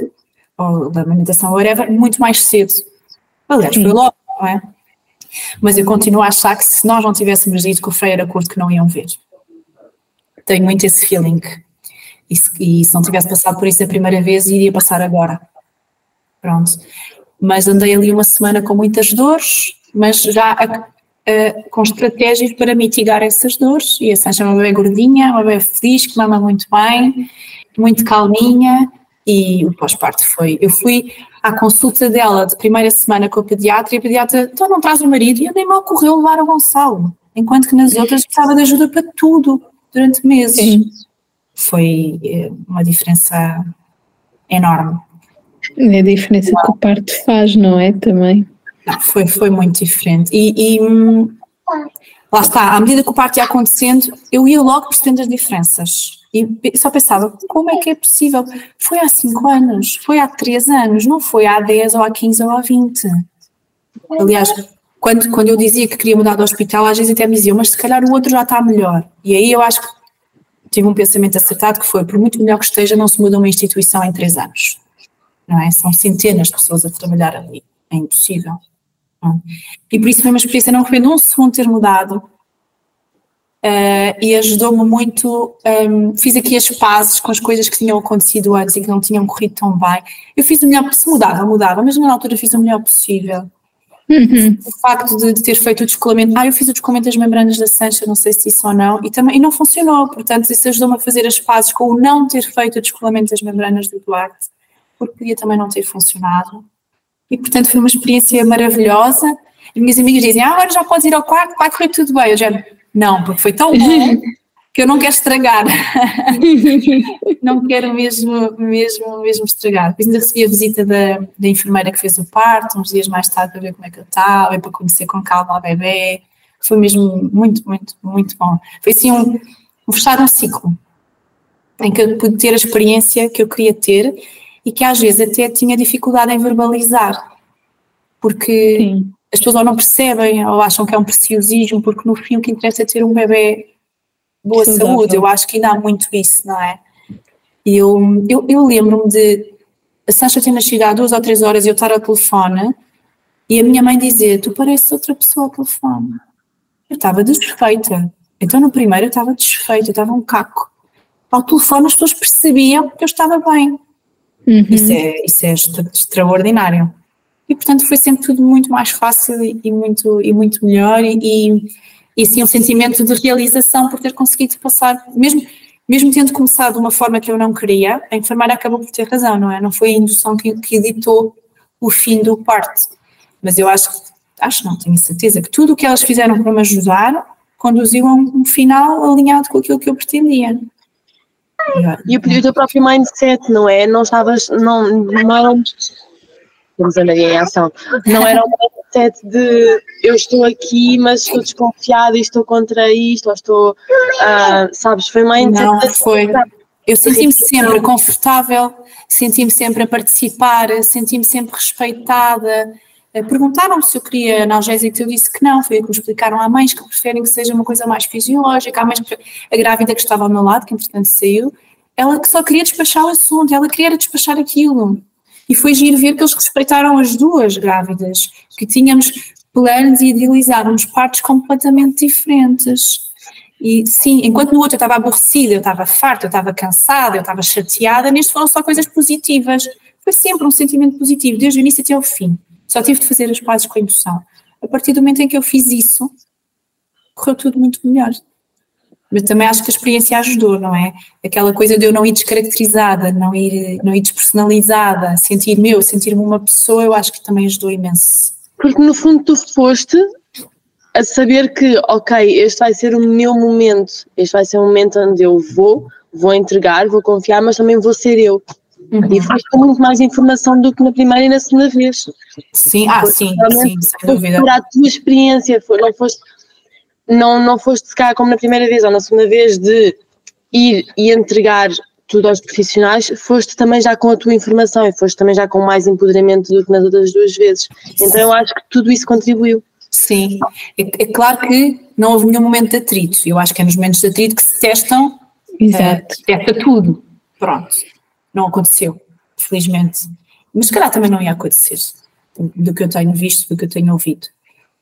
ou da alimentação, whatever, muito mais cedo. Aliás, foi logo, não é? Mas eu continuo a achar que se nós não tivéssemos dito que o freio era curto, que não iam ver. Tenho muito esse feeling. E se, e se não tivesse passado por isso a primeira vez, iria passar agora. Pronto. Mas andei ali uma semana com muitas dores, mas já a, a, com estratégias para mitigar essas dores. E a Sancha é uma bebê gordinha, uma bebê feliz, que mama muito bem, muito calminha. E o pós-parto foi. Eu fui à consulta dela de primeira semana com a pediatra e a pediatra, então não traz o marido, e eu nem me ocorreu levar o Gonçalo, enquanto que nas outras precisava de ajuda para tudo, durante meses. Sim. Foi eh, uma diferença enorme. É a diferença que o parto faz, não é? Também. Não, foi, foi muito diferente. E, e hum, lá está, à medida que o parto ia acontecendo, eu ia logo percebendo as diferenças. E só pensava, como é que é possível? Foi há 5 anos, foi há 3 anos, não foi há 10 ou há 15 ou há 20. Aliás, quando, quando eu dizia que queria mudar de hospital, às vezes até me diziam, mas se calhar o outro já está melhor. E aí eu acho que tive um pensamento acertado que foi, por muito melhor que esteja, não se muda uma instituição em 3 anos. Não é? São centenas de pessoas a trabalhar ali. É impossível. E por isso foi uma experiência, não arrependo um segundo ter mudado, Uh, e ajudou-me muito. Um, ehm, fiz aqui as pazes com as coisas que tinham acontecido antes e que não tinham corrido tão bem. Eu fiz o melhor, se mudava, mudava, mas na altura fiz o melhor possível. Uhum. O facto de, de, ter feito o descolamento, ah, eu fiz o descolamento das membranas da Sancha, não sei se isso ou não, e também e não funcionou, portanto, isso ajudou-me a fazer as pazes com o não ter feito o descolamento das membranas do Duarte, porque podia também não ter funcionado. E, portanto, foi uma experiência maravilhosa. As minhas amigas dizem, ah, agora já podes ir ao quarto, vai correr tudo bem. Eu já, não, porque foi tão bom *laughs* que eu não quero estragar. *laughs* não quero mesmo, mesmo, mesmo estragar. Depois ainda recebi a visita da, da enfermeira que fez o parto, uns dias mais tarde para ver como é que eu estava, para conhecer com calma a bebê. Foi mesmo muito, muito, muito bom. Foi assim um, um fechar um ciclo em que eu pude ter a experiência que eu queria ter e que às vezes até tinha dificuldade em verbalizar, porque Sim as pessoas ou não percebem ou acham que é um preciosismo, porque no fim o que interessa é ter um bebê boa Sim, saúde. Eu acho que ainda há muito isso, não é? Eu, eu, eu lembro-me de a Sancha ter nascido há duas ou três horas e eu estar ao telefone e a minha mãe dizer: Tu pareces outra pessoa ao telefone. Eu estava desfeita. Então no primeiro eu estava desfeita, eu estava um caco. Ao telefone as pessoas percebiam que eu estava bem. Uhum. Isso, é, isso é extraordinário e portanto foi sempre tudo muito mais fácil e, muito, e muito melhor e, e, e assim um sentimento de realização por ter conseguido passar, mesmo, mesmo tendo começado de uma forma que eu não queria, a enfermeira acabou por ter razão, não é? Não foi a indução que, que editou o fim do parto, mas eu acho, acho não, tenho certeza que tudo o que elas fizeram para me ajudar conduziu a um, um final alinhado com aquilo que eu pretendia. E o, teu próprio mindset, não é? Não estavas, não, não eram vamos andar em ação. Não era um mindset de eu estou aqui, mas estou desconfiada e estou contra isto, ou estou, uh, sabes, foi mindset. Não, foi. Eu senti-me sempre confortável, senti-me sempre a participar, senti-me sempre respeitada. Eh, perguntaram-me se eu queria analgésico, eu disse que não. Foi o que me explicaram. Há mães que preferem que seja uma coisa mais fisiológica, há mães que. A grávida que estava ao meu lado, que entretanto saiu, ela que só queria despachar o assunto, ela queria despachar aquilo. E foi giro ver que eles respeitaram as duas grávidas, que tínhamos planos e idealizávamos partes completamente diferentes. E sim, enquanto no outro eu estava aborrecida, eu estava farta, eu estava cansada, eu estava chateada, neste foram só coisas positivas. Foi sempre um sentimento positivo, desde o início até o fim. Só tive de fazer as pazes com a indução. A partir do momento em que eu fiz isso, correu tudo muito melhor. mas também acho que a experiência ajudou, não é? Aquela coisa de eu não ir descaracterizada, não ir, não ir despersonalizada, sentir meu, sentir-me uma pessoa, eu acho que também ajudou imenso. Porque no fundo tu foste a saber que, ok, este vai ser o meu momento, este vai ser o momento onde eu vou, vou entregar, vou confiar, mas também vou ser eu. Uhum. E foste com muito mais informação do que na primeira e na segunda vez. Sim, ah, sim, sim, sem dúvida. Por a tua experiência, não foste não, não foste se calhar como na primeira vez ou na segunda vez de ir e entregar tudo aos profissionais, foste também já com a tua informação e foste também já com mais empoderamento do que nas outras duas vezes. Então eu acho que tudo isso contribuiu. Sim, é, é claro que não houve nenhum momento de atrito. Eu acho que é nos momentos de atrito que se testam, Exato. Uh, testa tudo. Pronto, não aconteceu, felizmente. Mas se calhar também não ia acontecer, do que eu tenho visto, do que eu tenho ouvido.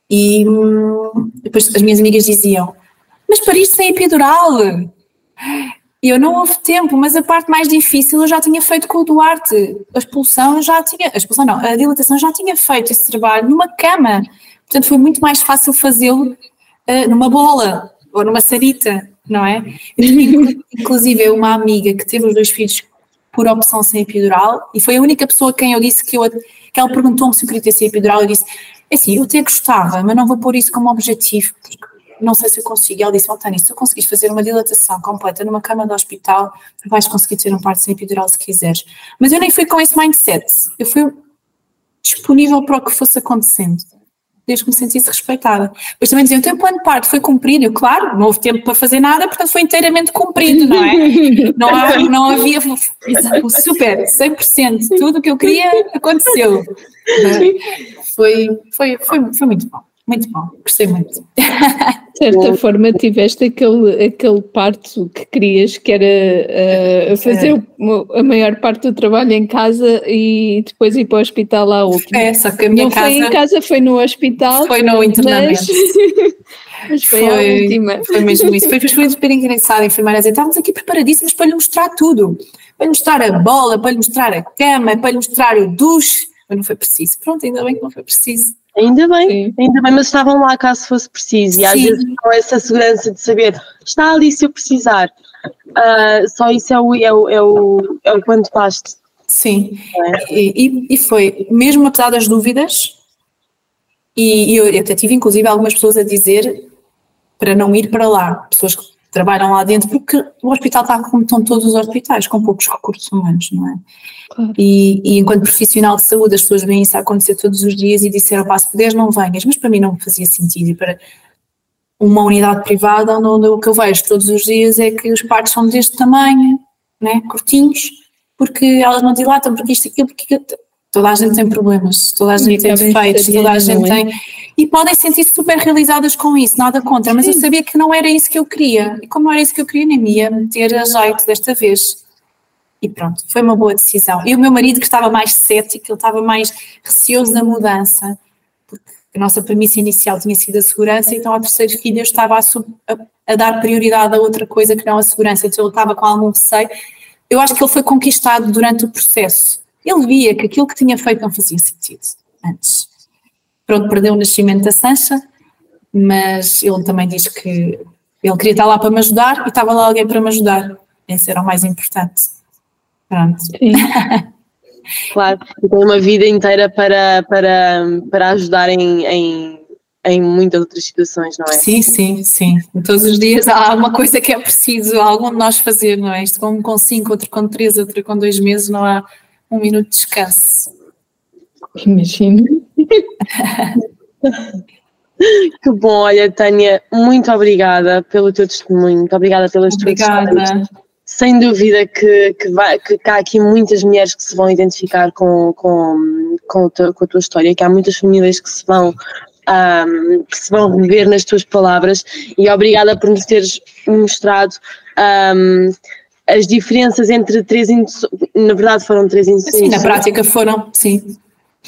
E hum, depois as minhas amigas diziam: Mas Paris sem epidural? E eu não houve tempo, mas a parte mais difícil eu já tinha feito com o Duarte. A expulsão já tinha, a expulsão não, a dilatação já tinha feito esse trabalho numa cama. Portanto, foi muito mais fácil fazê-lo uh, numa bola ou numa sarita, não é? inclusive, uma amiga que teve os dois filhos por opção sem epidural e foi a única pessoa a quem eu disse que eu que ela perguntou-me se eu queria ter sem epidural. Eu disse: é assim, eu até gostava, mas não vou pôr isso como objetivo, não sei se eu consigo. E ela disse, Altani, se tu conseguires fazer uma dilatação completa numa cama de hospital, vais conseguir ter um parto sem epidural se quiseres. Mas eu nem fui com esse mindset, eu fui disponível para o que fosse acontecendo desde que me sentisse respeitada. Depois também diziam, o teu plano de parto foi cumprido. Eu, claro, não houve tempo para fazer nada, portanto foi inteiramente cumprido, não é? *laughs* Não, há, não havia super, 100%, tudo o que eu queria aconteceu. Foi, foi, foi, foi muito bom. Muito bom, gostei muito. De certa forma, tiveste aquele, aquele parto que querias, que era uh, fazer é. a maior parte do trabalho em casa e depois ir para o hospital à última. É, só que a minha Não casa. foi em casa, foi no hospital. Foi no internamento. Mas, *laughs* mas foi, foi, a última. Foi mesmo isso. Foi, foi super engraçado. A enfermeira dizer: estávamos aqui preparadíssimos para lhe mostrar tudo. Para lhe mostrar a bola, para lhe mostrar a cama, para lhe mostrar o duche. Mas não foi preciso. Pronto, ainda bem que não foi preciso. Ainda bem, Sim. ainda bem, mas estavam lá caso fosse preciso. E às Sim. vezes com essa segurança de saber, está ali se eu precisar. Uh, só isso é o, é o, é o, é o quanto baste. Sim, é? e, e foi, mesmo apesar das dúvidas, e, e eu até tive inclusive algumas pessoas a dizer para não ir para lá, pessoas que trabalham lá dentro, porque o hospital está como estão todos os hospitais, com poucos recursos humanos, não é? Claro. E, e, enquanto profissional de saúde, as pessoas veem isso acontecer todos os dias e disseram, pá, se puderes não venhas, mas para mim não fazia sentido, e para uma unidade privada onde, onde o que eu vejo todos os dias é que os partos são deste tamanho, né, curtinhos, porque elas não dilatam, porque isto, aquilo, porque Toda a gente tem problemas, toda a gente tem defeitos, toda a gente é? tem. E podem sentir-se super realizadas com isso, nada contra, mas Sim. eu sabia que não era isso que eu queria. E como não era isso que eu queria, nem me ia meter a jeito desta vez. E pronto, foi uma boa decisão. E o meu marido, que estava mais cético, ele estava mais receoso da mudança, porque a nossa premissa inicial tinha sido a segurança, então ao terceiro filho eu estava a, a, a dar prioridade a outra coisa que não a segurança, então ele estava com algum receio. Eu acho que ele foi conquistado durante o processo ele via que aquilo que tinha feito não fazia sentido antes. Pronto, perdeu o nascimento da Sancha, mas ele também diz que ele queria estar lá para me ajudar e estava lá alguém para me ajudar. Esse era o mais importante. Pronto. *laughs* claro, tem uma vida inteira para, para, para ajudar em, em, em muitas outras situações, não é? Sim, sim, sim. Todos os dias há uma coisa que é preciso algum de nós fazer, não é? Isto com, com cinco, outro com três, outro com dois meses, não há um minuto de descanso. Imagino. Que bom, olha, Tânia, muito obrigada pelo teu testemunho, muito obrigada pelas obrigada. tuas histórias. Sem dúvida que, que, vai, que, há aqui muitas mulheres que se vão identificar com, com, com, a, tua, com a tua história, que há muitas famílias que se vão um, que se vão rever nas tuas palavras e obrigada por nos teres mostrado um, as diferenças entre três na verdade foram três induções. Sim, na prática foram, sim.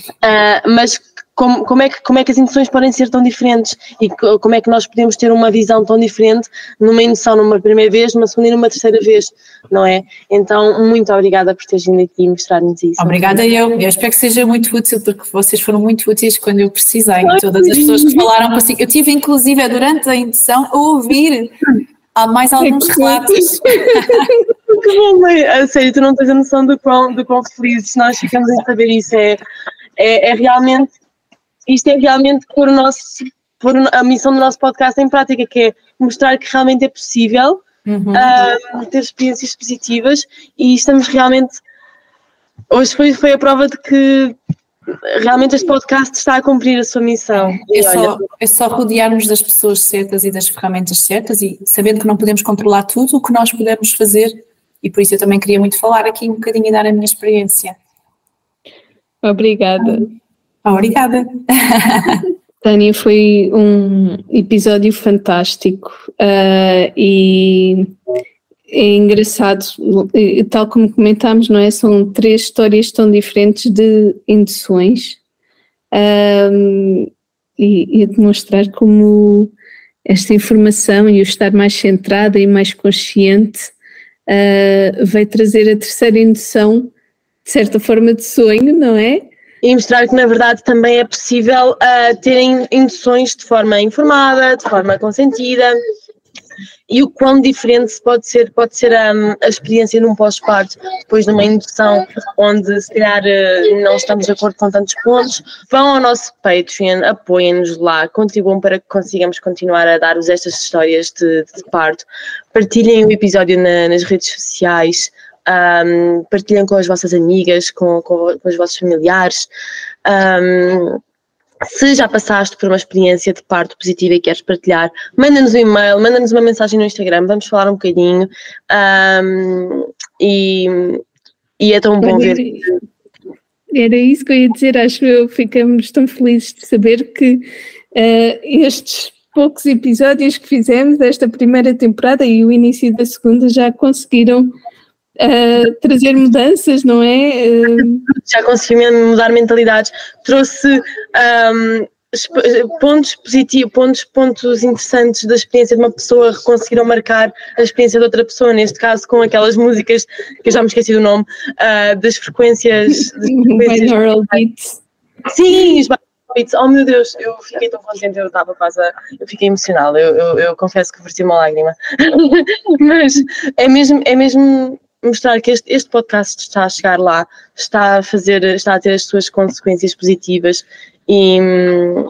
Uh, mas como, como, é que, como é que as induções podem ser tão diferentes e como é que nós podemos ter uma visão tão diferente numa indução numa primeira vez, numa segunda e numa terceira vez, não é? Então, muito obrigada por teres vindo aqui e mostrar-nos isso. Obrigada eu, eu espero que seja muito útil porque vocês foram muito úteis quando eu precisei, todas as pessoas que falaram consigo. Eu tive inclusive durante a indução a ouvir há mais alguns relatos. que bom, mãe. A sério, tu não tens a noção do quão, do quão felizes nós ficamos em saber isso. É, é, é realmente, isto é realmente por o nosso, por a missão do nosso podcast em prática, que é mostrar que realmente é possível uhum. uh, ter experiências positivas e estamos realmente. Hoje foi, foi a prova de que realmente este podcast está a cumprir a sua missão. É só, é só rodearmos das pessoas certas e das ferramentas certas e sabendo que não podemos controlar tudo, o que nós podemos fazer, e por isso eu também queria muito falar aqui um bocadinho e dar a minha experiência. Obrigada. Obrigada. *laughs* Tânia, foi um episódio fantástico uh, e é engraçado, tal como comentámos, não é? São três histórias tão diferentes de induções um, e, e demonstrar como esta informação e o estar mais centrada e mais consciente uh, vai trazer a terceira indução, de certa forma, de sonho, não é? E mostrar que, na verdade, também é possível uh, terem induções de forma informada, de forma consentida. E o quão diferente pode ser, pode ser a, a experiência num pós-parto, depois de uma indução onde se calhar eh, não estamos de acordo com tantos pontos, vão ao nosso Patreon, apoiem-nos lá, contribuam para que consigamos continuar a dar-vos estas histórias de, de parto, partilhem o episódio na, nas redes sociais, um, partilhem com as vossas amigas, com, com, com os vossos familiares. Um, se já passaste por uma experiência de parto positiva e queres partilhar, manda-nos um e-mail, manda-nos uma mensagem no Instagram, vamos falar um bocadinho. Um, e, e é tão bom ver. Era isso que eu ia dizer, acho eu, ficamos tão felizes de saber que uh, estes poucos episódios que fizemos desta primeira temporada e o início da segunda já conseguiram uh, trazer mudanças, não é? Uh... *laughs* Já conseguiu mudar mentalidades, trouxe um, pontos positivos, pontos, pontos interessantes da experiência de uma pessoa conseguiram marcar a experiência de outra pessoa, neste caso com aquelas músicas que eu já me esqueci do nome, uh, das frequências. *laughs* Das frequências beats. Sim, os beats. Oh meu Deus, eu fiquei tão contente, eu estava quase a, eu fiquei emocional, eu, eu, eu confesso que verti uma lágrima. *laughs* Mas é mesmo, é mesmo mostrar que este, este podcast está a chegar lá, está a fazer, está a ter as suas consequências positivas e,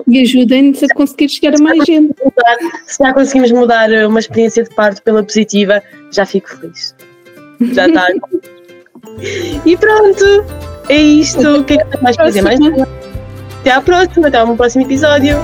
e ajudem-nos a conseguir chegar a mais gente. Mudar, se já conseguimos mudar uma experiência de parto pela positiva, já fico feliz. Já está. e pronto, é isto. O que é que mais fazer mais? Até à próxima, até ao próximo episódio.